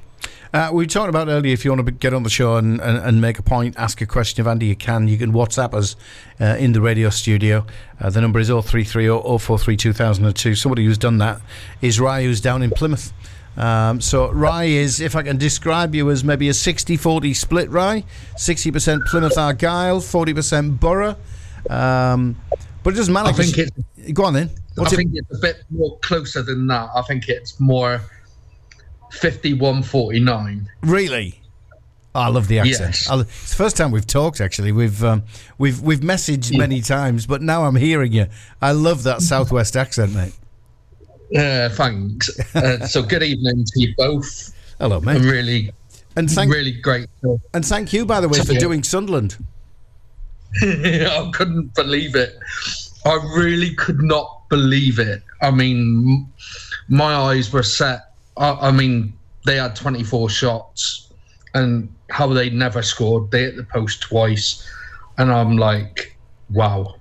Uh, we talked about earlier if you want to get on the show and, and, and make a point, ask a question of Andy, you can. You can WhatsApp us uh, in the radio studio. Uh, the number is 0330 043 2002. Somebody who's done that is Rye, who's down in Plymouth. Um, so Rye is, if I can describe you as maybe a 60-40 split, Rye. 60% Plymouth Argyle, 40% Boro. Um, but it doesn't matter. I think it's Go on then. What's I it? think it's a bit more closer than that. I think it's more 51 49. Really? I love the accent. Yes. I it's the first time we've talked. Actually, we've um, we've we've messaged many times, but now I'm hearing you. I love that southwest accent, mate. Uh, thanks. Uh, so, good evening to you both. Hello, I'm mate. really, And thank really great. to- and thank you, by the way, for Yeah. doing Sunderland. [laughs] I couldn't believe it. I really could not believe it. I mean, my eyes were set. I, I mean, they had 24 shots, and how they never scored. They hit the post twice, and I'm like, wow.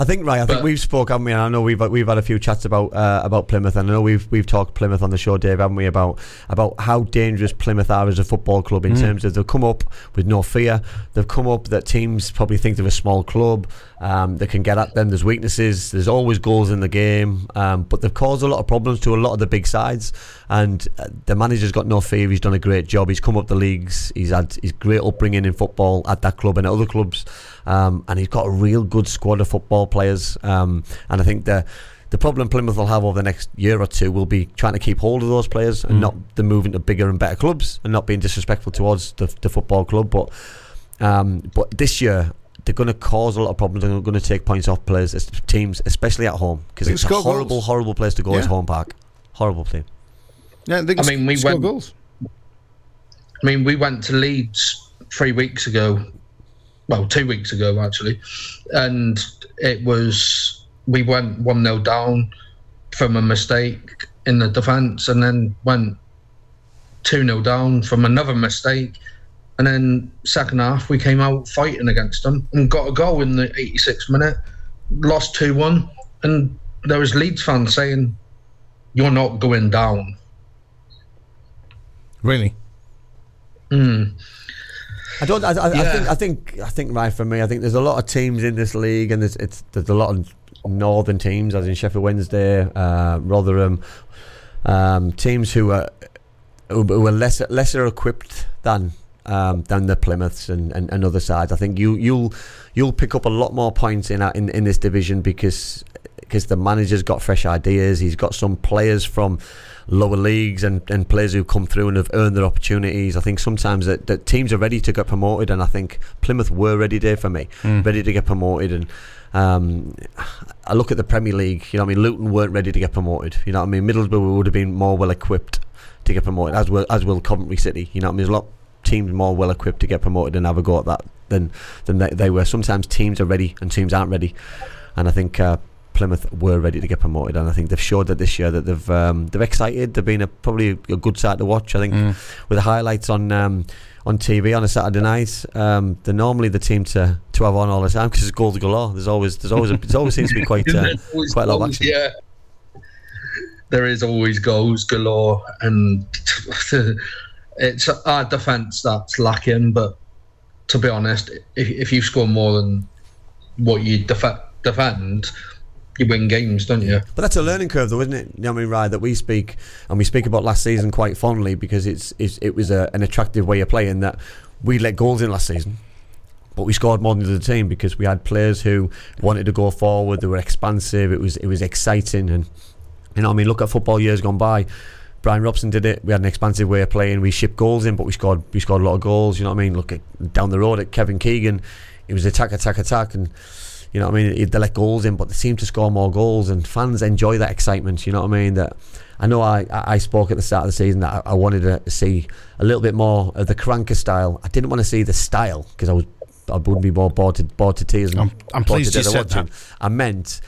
I think right. I think But- we've spoke, haven't we? And I know we've we've had a few chats about uh, about Plymouth, and I know we've we've talked Plymouth on the show, Dave, haven't we? About about how dangerous Plymouth are as a football club in terms of they've come up with no fear. They've come up that teams probably think they're a small club. Um, they can get at them. There's weaknesses. There's always goals in the game, um, but they've caused a lot of problems to a lot of the big sides. And uh, the manager's got no fear. He's done a great job. He's come up the leagues. He's had his great upbringing in football at that club and at other clubs, um, and he's got a real good squad of football players. Um, and I think the the problem Plymouth will have over the next year or two will be trying to keep hold of those players and not them moving to bigger and better clubs and not being disrespectful towards the, the football club. But um, but this year they're going to cause a lot of problems and they're going to take points off players, es- teams, especially at home because it's a horrible, goals. horrible place to go. Is Yeah. home park, horrible team. Yeah, they can I mean, we score went- goals. I mean, we went to Leeds three weeks ago. Well, two weeks ago actually, and it was we went one 0 down from a mistake in the defence, and then went two 0 down from another mistake, and then second half we came out fighting against them and got a goal in the 86th minute, lost two one, and there was Leeds fans saying, "You're not going down." Really? Mm. I don't. I, I, I think. I think. I think. Right for me, I think there's a lot of teams in this league, and there's it's there's a lot of northern teams, as in Sheffield Wednesday, uh, Rotherham, um, teams who are who, who are lesser lesser equipped than um, than the Plymouths and, and, and other sides. I think you you'll you'll pick up a lot more points in in in this division because because the manager's got fresh ideas. He's got some players from lower leagues and, and players who come through and have earned their opportunities. I think sometimes that, that teams are ready to get promoted, and I think Plymouth were ready there for me, ready to get promoted. And um, I look at the Premier League. You know, what I mean, Luton weren't ready to get promoted. You know, what I mean, Middlesbrough would have been more well equipped to get promoted, as will as will Coventry City. You know, what I mean, there's a lot teams more well equipped to get promoted and have a go at that than than they, they were. Sometimes teams are ready and teams aren't ready, and I think. Uh, Plymouth were ready to get promoted, and I think they've showed that this year that they've um, they're excited. They've been a, probably a good side to watch. I think with the highlights on um, on TV on a Saturday night, um, they're normally the team to, to have on all the time because it's goals galore. There's always there's always a, it always seems to be quite [laughs] uh, always quite a lot of action. Yeah. There is always goals galore, and [laughs] it's our defence that's lacking. But to be honest, if, if you score more than what you def- defend, you win games, don't you? But that's a learning curve, though, isn't it? You know I mean, right? That we speak and we speak about last season quite fondly because it's, it's it was a, an attractive way of playing that we let goals in last season. But we scored more than the team because we had players who wanted to go forward. They were expansive. It was it was exciting, and you know, I mean, look at football years gone by. Brian Robson did it. We had an expansive way of playing. We shipped goals in, but we scored we scored a lot of goals. You know what I mean? Look at down the road at Kevin Keegan. It was attack, attack, attack, and you know what I mean. They let goals in, but they seem to score more goals, and fans enjoy that excitement. You know what I mean? That I know I, I spoke at the start of the season that I, I wanted to see a little bit more of the Cranker style. I didn't want to see the style because I was I wouldn't be more bored to bored to tears. I'm- I'm pleased you said watching. I meant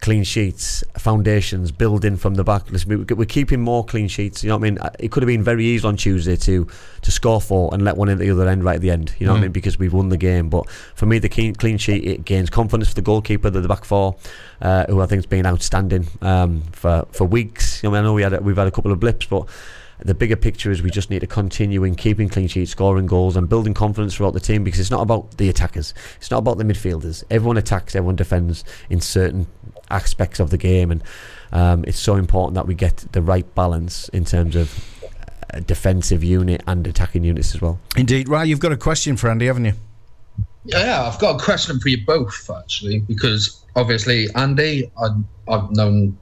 clean sheets, foundations, building from the back. Listen, we- we're keeping more clean sheets. You know what I mean? Uh, It could have been very easy on Tuesday to to score four and let one in at the other end right at the end. You know what I mean? Because we've won the game. But for me, the clean, clean sheet it gains confidence for the goalkeeper, the, the back four, uh, who I think has been outstanding um, for for weeks. I, mean, I know we had a, we've had a couple of blips, but. The bigger picture is we just need to continue in keeping clean sheets, scoring goals, and building confidence throughout the team because it's not about the attackers. It's not about the midfielders. Everyone attacks, everyone defends in certain aspects of the game, and um, it's so important that we get the right balance in terms of a defensive unit and attacking units as well. Indeed. Right, you've got a question for Andy, haven't you? Yeah, I've got a question for you both actually, because obviously Andy, I, I've known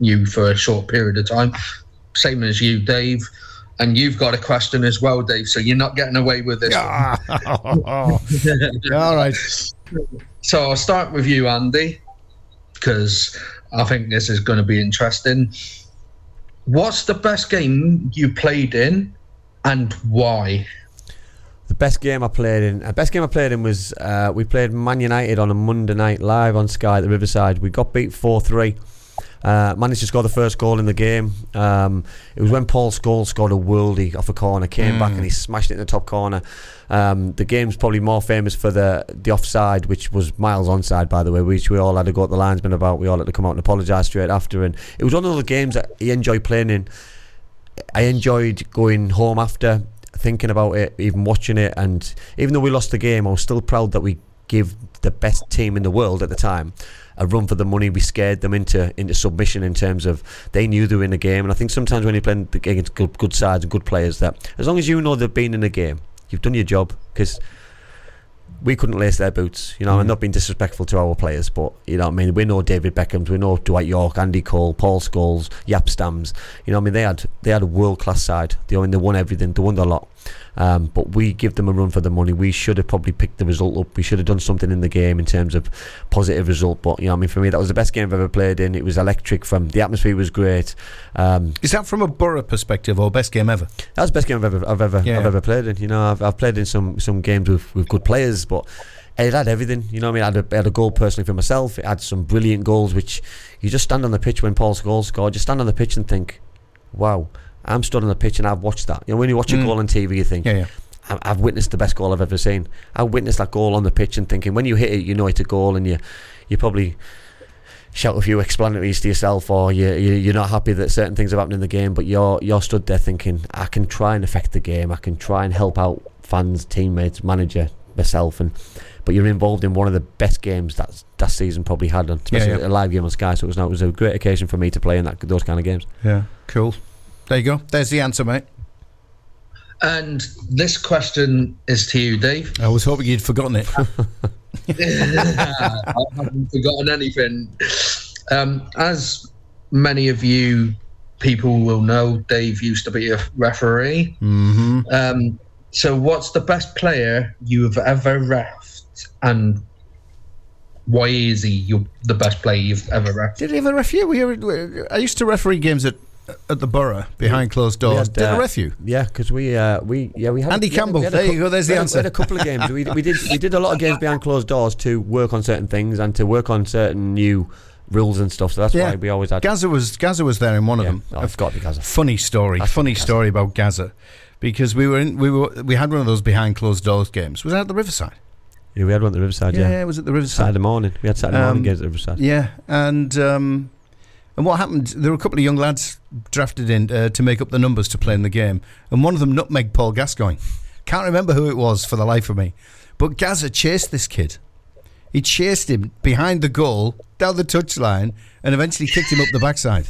you for a short period of time, same as you, Dave, and you've got a question as well, Dave. So you're not getting away with this. [laughs] All right. [laughs] So I'll start with you, Andy, because I think this is going to be interesting. What's the best game you played in, and why? The best game I played in, the best game I played in was uh, we played Man United on a Monday night live on Sky at the Riverside. We got beat four three. Uh, managed to score the first goal in the game. Um, it was when Paul Scholes scored a worldie off a corner, came back and he smashed it in the top corner. Um, the game's probably more famous for the the offside, which was miles onside, by the way, which we all had to go at the linesman about. We all had to come out and apologise straight after. And it was one of the games that he enjoyed playing in. I enjoyed going home after thinking about it, even watching it, and even though we lost the game, I was still proud that we gave the best team in the world at the time a run for the money. We scared them into into submission in terms of they knew they were in the game, and I think sometimes when you're playing against good, good sides and good players, that as long as you know they've been in the game, you've done your job because. we couldn't lace their boots. You know, Mm. I'm not being disrespectful to our players, but you know, what I mean, we know David Beckhams, we know Dwight Yorke, Andy Cole, Paul Scholes, Jaap Stams. You know, I mean, they had they had a world class side. They, I mean, they won everything. They won a lot. Um, but we give them a run for the money. We should have probably picked the result up. We should have done something in the game in terms of positive result. But you know, I mean, for me, that was the best game I've ever played in. It was electric. From the atmosphere was great. Um, Is that from a Boro perspective or best game ever? that was the best game I've ever I've ever Yeah. I've ever played in. You know, I've, I've played in some some games with, with good players, but it had everything. You know, what I mean, I had, a, I had a goal personally for myself. It had some brilliant goals, which you just stand on the pitch when Paul's Scholes scored. You stand on the pitch and think, "Wow, I'm stood on the pitch and I've watched that." You know, when you watch a Mm. goal on TV, you think, Yeah, yeah. I've witnessed the best goal I've ever seen. I witnessed that goal on the pitch and thinking when you hit it, you know it's a goal, and you you probably shout a few explanations to yourself, or you, you you're not happy that certain things have happened in the game, but you're you're stood there thinking I can try and affect the game, I can try and help out fans, teammates, manager, myself, and but you're involved in one of the best games that that season probably had, especially yeah. a live game on Sky. So it was no, it was a great occasion for me to play in that those kind of games. Yeah, cool. There you go. There's the answer, mate. And this question is to you, Dave. I was hoping you'd forgotten it. [laughs] [laughs] I haven't forgotten anything. Um, as many of you people will know, Dave used to be a referee. hmm Um, so, what's the best player you have ever refed, and why is he your, the best player you've ever refed? Did he ever ref you? We were, I used to referee games at at the Boro behind closed doors. had, Did uh, ref you? Yeah, because we uh, we yeah we had Andy had- Campbell, had a there you go, there's the we had a- answer. We had a couple of games. We, we did we did a lot of games behind closed doors to work on certain things and to work on certain new rules and stuff. So that's Yeah. why we always had. Gazza was Gazza was there in one yeah, of them. oh, I've got because of funny story, That's funny story about Gazza, because we were in, we were we had one of those behind closed doors games. Was that at the Riverside? yeah, we had one at the Riverside. Yeah, it was at the Riverside. Saturday morning. We had Saturday Um, morning games at the Riverside. Yeah, and um, and what happened? There were a couple of young lads drafted in uh, to make up the numbers to play in the game, and one of them nutmegged Paul Gascoigne. Can't remember who it was for the life of me, but Gazza chased this kid. He chased him behind the goal, down the touchline, and eventually kicked him up the backside.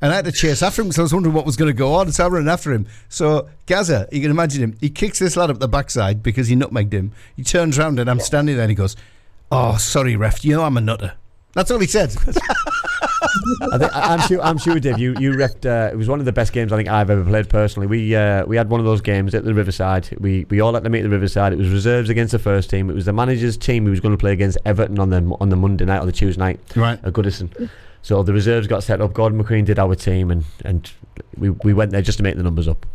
And I had to chase after him because I was wondering what was going to go on. So I ran after him. So Gazza, you can imagine him. He kicks this lad up the backside because he nutmegged him. He turns round and I'm standing there and he goes, "Oh, sorry, ref. You know I'm a nutter." That's all he said. [laughs] I think, I'm sure. I'm sure, Dave. You you refed. Uh, it was one of the best games I think I've ever played personally. We uh, we had one of those games at the Riverside. We we all had to meet at the Riverside. It was reserves against the first team. It was the manager's team who was going to play against Everton on the on the Monday night or the Tuesday night right. at Goodison. So the reserves got set up. Gordon McQueen did our team, and and we we went there just to make the numbers up.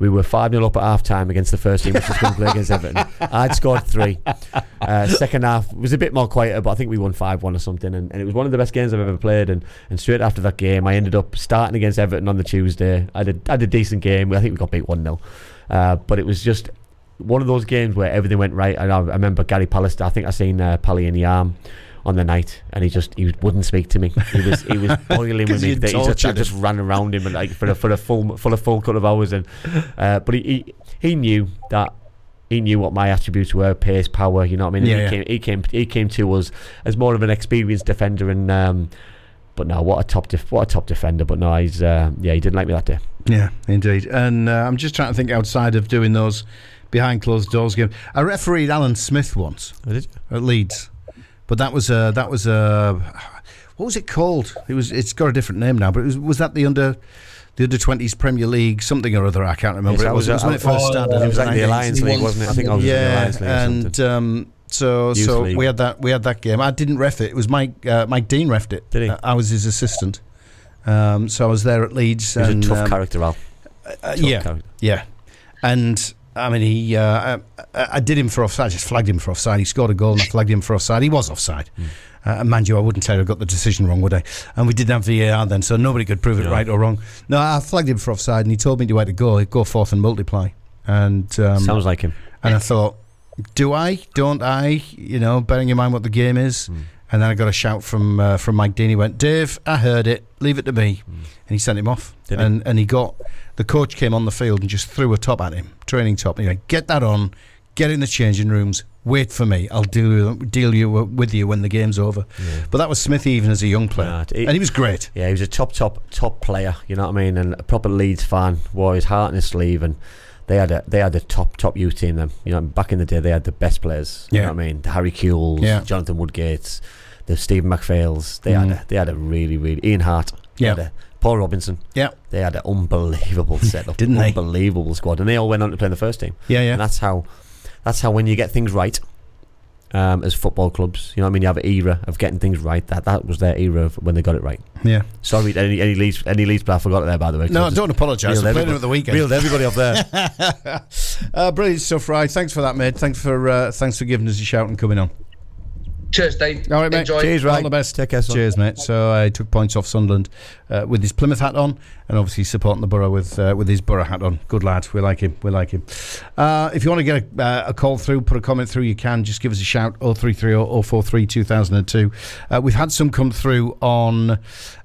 We were 5 0 up at half time against the first team, which was going to play against Everton. I'd scored three. Uh, second half was a bit more quieter, but I think we won 5 1 or something. And, and it was one of the best games I've ever played. And, and straight after that game, I ended up starting against Everton on the Tuesday. I did, I had a decent game. I think we got beat 1 0. Uh, but it was just one of those games where everything went right. And I, I remember Gary Pallister, I think I seen uh, Pally in the arm on the night, and he just he wouldn't speak to me. He was he was [laughs] boiling with me. He just, I just ran around him and like for a for a full for a full couple of hours, and uh, but he, he he knew that. He knew what my attributes were: pace, power. You know what I mean? Yeah, he yeah. came, he came, he came to us as more of an experienced defender, and um, but no, what a top, def- what a top defender. But no, he's uh, yeah, he didn't like me that day. Yeah, indeed. And uh, I'm just trying to think outside of doing those behind closed doors games. I refereed Alan Smith once at Leeds, but that was uh, that was uh, what was it called? It was it's got a different name now, but it was was that the under the under twenties Premier League something or other? I can't remember. Yes, it was, was, it was when uh, it first started. uh, It was like the Alliance League, was- wasn't it? I think I was Yeah, Alliance League and um, so Youth so League. we had that we had that game. I didn't ref it. It was Mike uh, Mike Dean refed it. Did he? Uh, I was his assistant. Um, so I was there at Leeds. He was a tough um, character, Al. uh, Tough yeah, character. yeah, and I mean he. Uh, I, I did him for offside. I just flagged him for offside. He scored a goal and I flagged him for offside. He was offside. Hmm. Uh, and mind you, I wouldn't tell you I got the decision wrong, would I? And we didn't have VAR then, so nobody could prove it No. right or wrong. No, I flagged him for offside, and he told me to where to go. He'd go forth and multiply. And um, Sounds like him. and I thought, do I? Don't I? You know, bearing in mind what the game is. Mm. And then I got a shout from uh, from Mike Dean. He went, Dave, I heard it. Leave it to me. Mm. And he sent him off. Did he? and and he got the coach came on the field and just threw a top at him, training top. And he went, get that on, get in the changing rooms. Wait for me. I'll deal deal you with you when the game's over. But that was Smith even as a young player, Nah, and he was great. Yeah, he was a top, top, top player. You know what I mean? And a proper Leeds fan. Wore his heart in his sleeve. And they had a they had a top top youth team. Them, you know, back in the day, they had the best players. You Yeah. know what I mean? The Harry Kewells, Yeah. Jonathan Woodgates, the Stephen McPhails. They had Mhm. a, they had a really really Ian Harte. Yeah. Paul Robinson. Yeah. They had an unbelievable [laughs] setup, Didn't they? Unbelievable squad, and they all went on to play in the first team. Yeah, yeah. And that's how that's how when you get things right. Um, as football clubs, you know, what I mean, you have an era of getting things right. That that was their era of when they got it right. yeah. Sorry, any any Leeds any Leeds player I forgot it there by the way. No, I don't apologise. I played him at the weekend. reeled everybody off there. [laughs] uh, brilliant stuff, right? Thanks for that, mate. Thanks for uh, thanks for giving us a shout and coming on. Cheers, Dave. All right, mate. Enjoy. Cheers, All right. the best. Take care, son. Cheers, mate. So I took points off Sunderland uh, with his Plymouth hat on, and obviously supporting the Boro with uh, with his Boro hat on. Good lad. We like him. We like him. Uh, if you want to get a, uh, a call through, put a comment through, you can. Just give us a shout. 0330 043 2002. Uh, we've had some come through on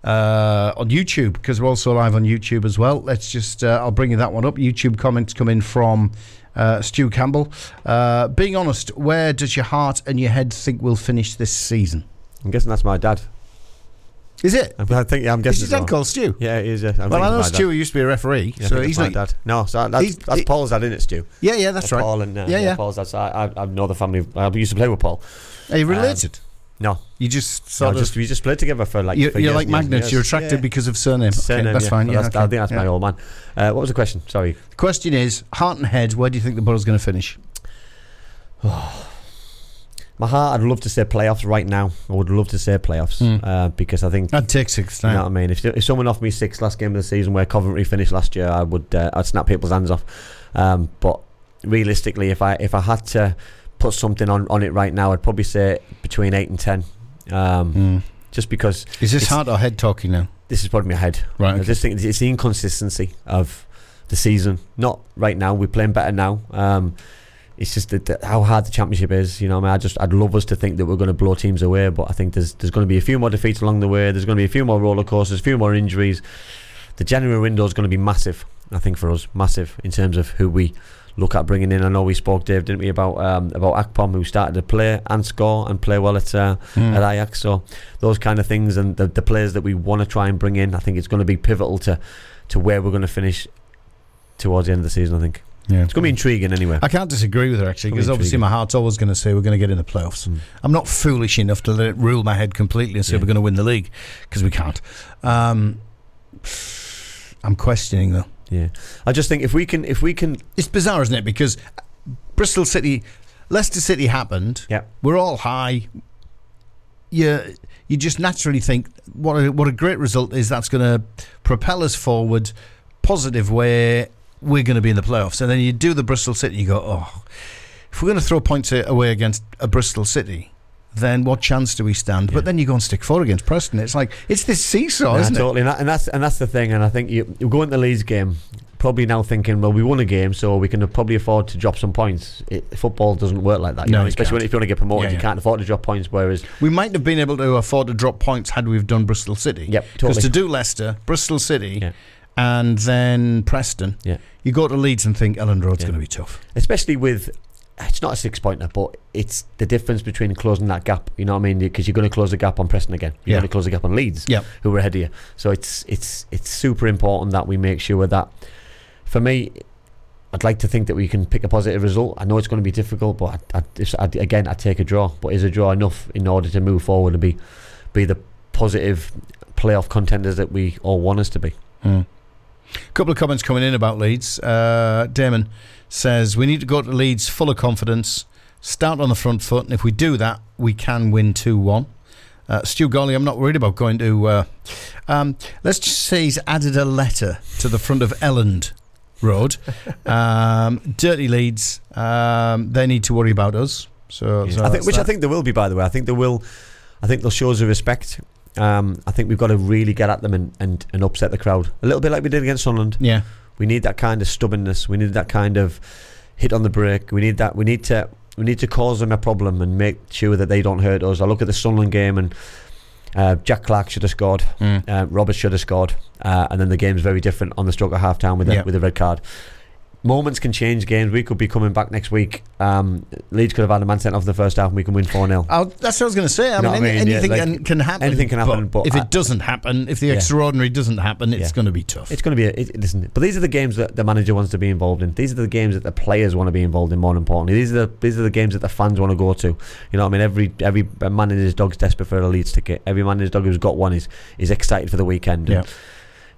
uh, on YouTube because we're also live on YouTube as well. Let's just uh, I'll bring you that one up. YouTube comments come in from. Uh, Stu Campbell, uh, being honest, where does your heart and your head think we'll finish this season? I'm guessing that's my dad. Is it? I think yeah, I'm guessing. Is his dad called Stu? Yeah, it is. Yeah. I'm Well, I know Stu used to be a referee, Yeah, so he's not. dad. No, so that's, that's he- Paul's dad, isn't it, Stu? Yeah, yeah, that's right. Paul and uh, Yeah, yeah. Paul's dad. So I, I, I know the family. I used to play with Paul. Are you related? No, you just no, sort just of. we just played together for like. You're, for you're years like and years and magnets. years. You're attracted Yeah. because of surname. Okay, Surname, that's yeah. fine. Yeah, that's, okay. I think that's Yeah. my old man. Uh, what was the question? Sorry. The question is, heart and head. Where do you think the Boro's going to finish? [sighs] My heart, I'd love to say playoffs right now. I would love to say playoffs Hmm. uh, because I think I'd take six You know what I mean? If, if someone offered me six last game of the season where Coventry finished last year, I would uh, I'd snap people's hands off. Um, but realistically, if I if I had to put something on, on it right now, I'd probably say between eight and ten. Um, Mm. Just because Is this heart or head talking now? this is probably my head. Right. I just think it's the inconsistency of the season. Not right now. We're playing better now. Um, it's just how hard the championship is. You know, I mean, I just I'd love us to think that we're going to blow teams away, but I think there's there's going to be a few more defeats along the way. There's going to be a few more roller coasters, a few more injuries. The January window is going to be massive. I think for us, massive in terms of who we look at bringing in. I know we spoke, Dave, didn't we, about um, about Akpom, who started to play and score and play well at uh, Mm. at Ajax. So those kind of things and the, the players that we want to try and bring in, I think it's going to be pivotal to to where we're going to finish towards the end of the season. I think Yeah. it's going to be intriguing anyway. I can't disagree with her actually, because be obviously my heart's always going to say we're going to get in the playoffs. Mm. I'm not foolish enough to let it rule my head completely and say Yeah. we're going to win the league because we can't. Um, I'm questioning though. Yeah, I just think if we can, if we can, It's bizarre, isn't it? Because Bristol City, Leicester City happened. yeah, We're all high. You you just naturally think what a, what a great result is. That's going to propel us forward, positive way. We're going to be in the playoffs, and then you do the Bristol City. You go, oh, if we're going to throw points away against a Bristol City, then what chance do we stand? Yeah. But then you go and stick four against Preston. It's like it's this seesaw, Nah, isn't totally, and, that, and that's and that's the thing. And I think you, you go into the Leeds game. Probably now thinking, well, we won a game, so we can probably afford to drop some points. It, football doesn't work like that, you No, know, especially when, if you want to get promoted, Yeah, you can't afford to drop points. Whereas. We might have been able to afford to drop points had we have done Bristol City. yep, Because totally. to do Leicester, Bristol City, Yeah. and then Preston, Yeah. you go to Leeds and think Elland Road's Yeah. going to be tough. especially with it's not a six pointer, but it's the difference between closing that gap. You know what I mean? Because you're going to close the gap on Preston again. You're Yeah. going to close the gap on Leeds, Yeah. who are ahead of you. So it's it's it's super important that we make sure that. For me, I'd like to think that we can pick a positive result. I know it's going to be difficult, but I, I, if, I, again, I take a draw. But is a draw enough in order to move forward and be be the positive playoff contenders that we all want us to be? Hmm. A couple of comments coming in about Leeds. Uh, Damon says we need to go to Leeds full of confidence, start on the front foot, and if we do that, we can win two one. Uh, Stu Golly, I'm not worried about going to. Uh, um, let's just say he's added a letter to the front of Elland Road. [laughs] Um, dirty Leeds. Um, they need to worry about us. So, so I think, that's which I think they will be. By the way, I think they will. I think they'll show us a respect. Um, I think we've got to really get at them and, and, and upset the crowd a little bit like we did against Sunderland. Yeah. We need that kind of stubbornness. We need that kind of hit on the brake. We need that. We need to. We need to cause them a problem and make sure that they don't hurt us. I look at the Sunderland game and uh, Jack Clarke should have scored. Mm. Uh, Robert should have scored, uh, and then the game's very different on the stroke of half time with a, with a red card. Moments can change games. We could be coming back next week. Um, Leeds could have had a man sent off in the first half, and we can win four 0 that's what I was going to say. I mean, what I any- mean? Yeah, anything like, can, happen. anything can happen, but if I- it doesn't happen, if the Yeah. extraordinary doesn't happen, it's Yeah. going to be tough. It's going to be a, it, listen, but these are the games that the manager wants to be involved in. These are the games that the players want to be involved in. More importantly, these are the these are the games that the fans want to go to. You know, what I mean, every every man and his dog's desperate for a Leeds ticket. Every man and his dog who's got one is is excited for the weekend. Yeah. And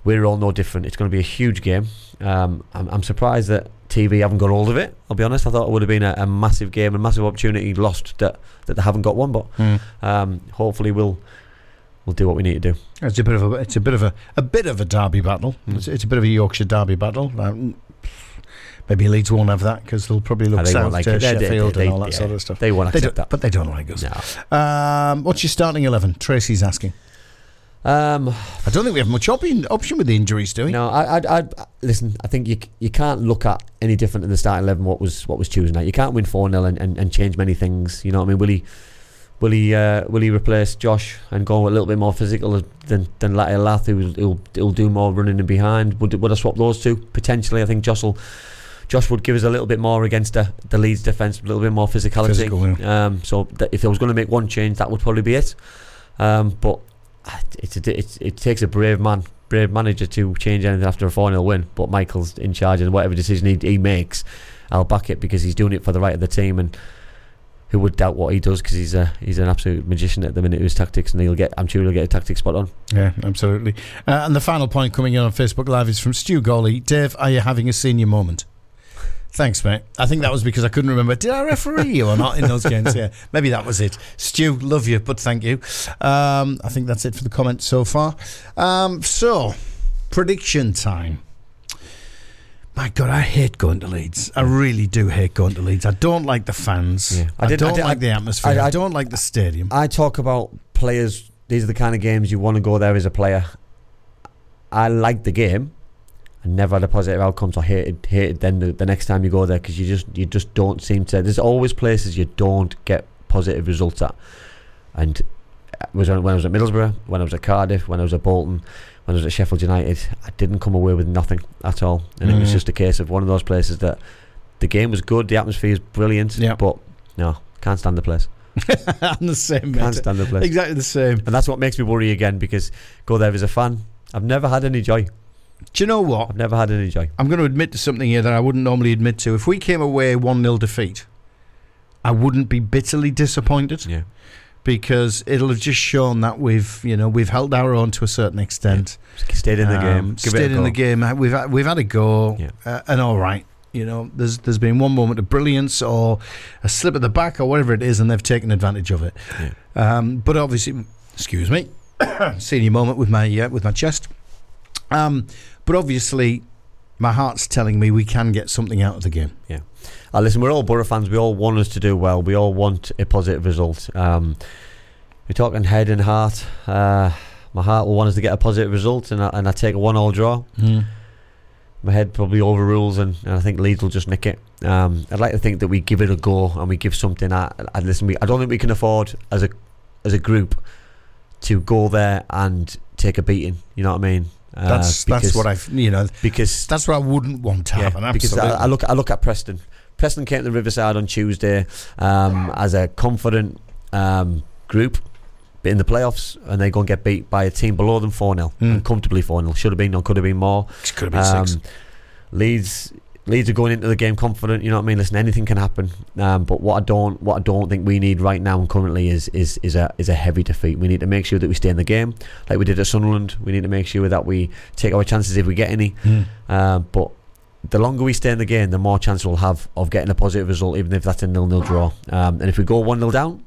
we're all no different. It's going to be a huge game. Um, I'm, I'm surprised that TV haven't got hold of it. I'll be honest. I thought it would have been a, a massive game, a massive opportunity lost that that they haven't got one. But Hmm. um, hopefully we'll we'll do what we need to do. It's a bit of a it's a bit of a a bit of a derby battle. Mm. It's, it's a bit of a Yorkshire derby battle. Um, maybe Leeds won't have that because they'll probably look they south like to it. They- they- Sheffield they- and all that yeah. sort of stuff. They won't accept don't, that. but they don't like us. No. Um, what's your starting eleven? Tracy's asking. Um, I don't think we have much option option with the injuries, do we? No, I, I, I, listen. I think you you can't look at any different in the starting eleven. What was what was Tuesday night? You can't win four 0 and, and, and change many things. You know what I mean? Will he will he uh, will he replace Josh and go a little bit more physical than than Latte Lath, who'll, who'll who'll do more running in behind? Would would I swap those two potentially? I think Josh will. Josh would give us a little bit more against the, the Leeds defence, a little bit more physicality. Physical, um, so that if I was going to make one change, that would probably be it. Um, but it's, a, it's it takes a brave man, brave manager to change anything after a 4 0 win. But Michael's in charge, and whatever decision he, he makes, I'll back it because he's doing it for the right of the team. And who would doubt what he does? Because he's a he's an absolute magician at the minute with his tactics, and he'll get. I'm sure he'll get a tactic spot on. Yeah, absolutely. Uh, and the final point coming in on Facebook Live is from Stu Goley. Dave, are you having a senior moment? Thanks, mate. I think that was because I couldn't remember. Did I referee you or not in those games? Yeah, [laughs] maybe that was it. Stu, love you, but thank you. Um, I think that's it for the comments so far. Um, so, prediction time. My God, I hate going to Leeds. I really do hate going to Leeds. I don't like the fans. Yeah. I, I I don't did- like I- the atmosphere. I, I- I- don't like the stadium. I talk about players. These are the kind of games you want to go there as a player. I like the game. Never had a positive outcome, so I hated hated then the, the next time you go there because you just you just don't seem to. There's always places you don't get positive results at, and was when I was at Middlesbrough, when I was at Cardiff, when I was at Bolton, when I was at Sheffield United, I didn't come away with nothing at all, and it was Mm. just a case of one of those places that the game was good, the atmosphere is brilliant, Yeah. but no, can't stand the place, [laughs] I'm the same, can't stand the place. Exactly the same. And that's what makes me worry again because go there as a fan. I've never had any joy. Do you know what? I've never had any joy. I'm going to admit to something here that I wouldn't normally admit to. If we came away 1 0 defeat, I wouldn't be bitterly disappointed Yeah. because it'll have just shown that we've, you know, we've held our own to a certain extent. Stayed in the Um, game. Give stayed in the game. Uh, We've had, we've had a go, Yeah. uh, and all right. You know, there's there's been one moment of brilliance or a slip at the back or whatever it is, and they've taken advantage of it. Yeah. Um, but obviously, excuse me, [coughs] senior moment with my uh, with my chest. Um, but obviously, my heart's telling me we can get something out of the game. Uh, listen, we're all Boro fans. We all want us to do well. We all want a positive result. Um, we're talking head and heart. Uh, my heart will want us to get a positive result, and I, and I take a one-all draw. My head probably overrules, and, and I think Leeds will just nick it. Um, I'd like to think that we give it a go and we give something. I, I listen. We, I don't think we can afford as a as a group to go there and take a beating. You know what I mean? Uh, That's that's what I've you know because that's what I wouldn't want to happen. because I, I look I look at Preston. Preston came to the Riverside on Tuesday um, as a confident um, group in the playoffs, and they go and get beat by a team below them four 0 Mm. and comfortably four 0 Should have been, or could have been more. could have been six. Um, Leeds Leeds are going into the game confident. You know what I mean? Listen, anything can happen. Um, but what I don't what I don't think we need right now and currently is is is a is a heavy defeat. We need to make sure that we stay in the game like we did at Sunderland. We need to make sure that we take our chances if we get any. Mm. Uh, but the longer we stay in the game, the more chance we'll have of getting a positive result, even if that's a nil-nil draw. Um, and if we go one-nil down,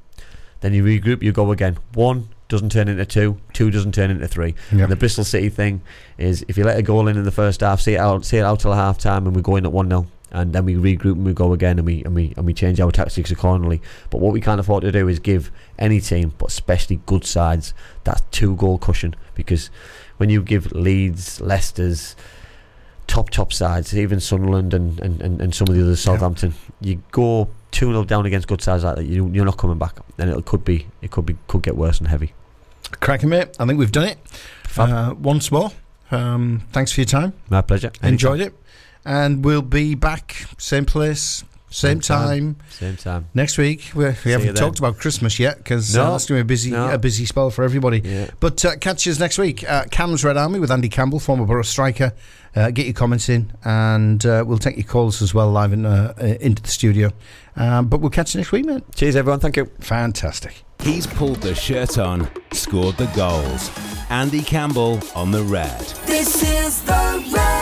then you regroup, you go again. One doesn't turn into two, two doesn't turn into three. Yep. And the Bristol City thing is if you let a goal in in the first half, see it out, see it out till half time, and we go in at one 0 and then we regroup and we go again and we and we and we change our tactics accordingly. But what we can't afford to do is give any team, but especially good sides, that two goal cushion because when you give Leeds, Leicester's top top sides, even Sunderland and, and, and, and some of the others, Southampton, you go two 0 down against good sides like that, you, you're not coming back, and it could be it could be could get worse and heavy. Cracking, mate. I think we've done it. Uh, once more. Um, thanks for your time. My pleasure. Enjoyed it. and we'll be back same place, same, Same time. time. Same time. Next week, we, we haven't talked about Christmas yet because uh, that's going to be a busy, No. a busy spell for everybody. Yeah. But uh, catch us next week. Uh, Cam's Red Army with Andy Campbell, former Boro striker. Uh, get your comments in, and uh, we'll take your calls as well live in, uh, uh, into the studio. Um, but we'll catch you next week, mate. Cheers, everyone. Thank you. Fantastic. He's pulled the shirt on, scored the goals. Andy Campbell on the red. This is the red.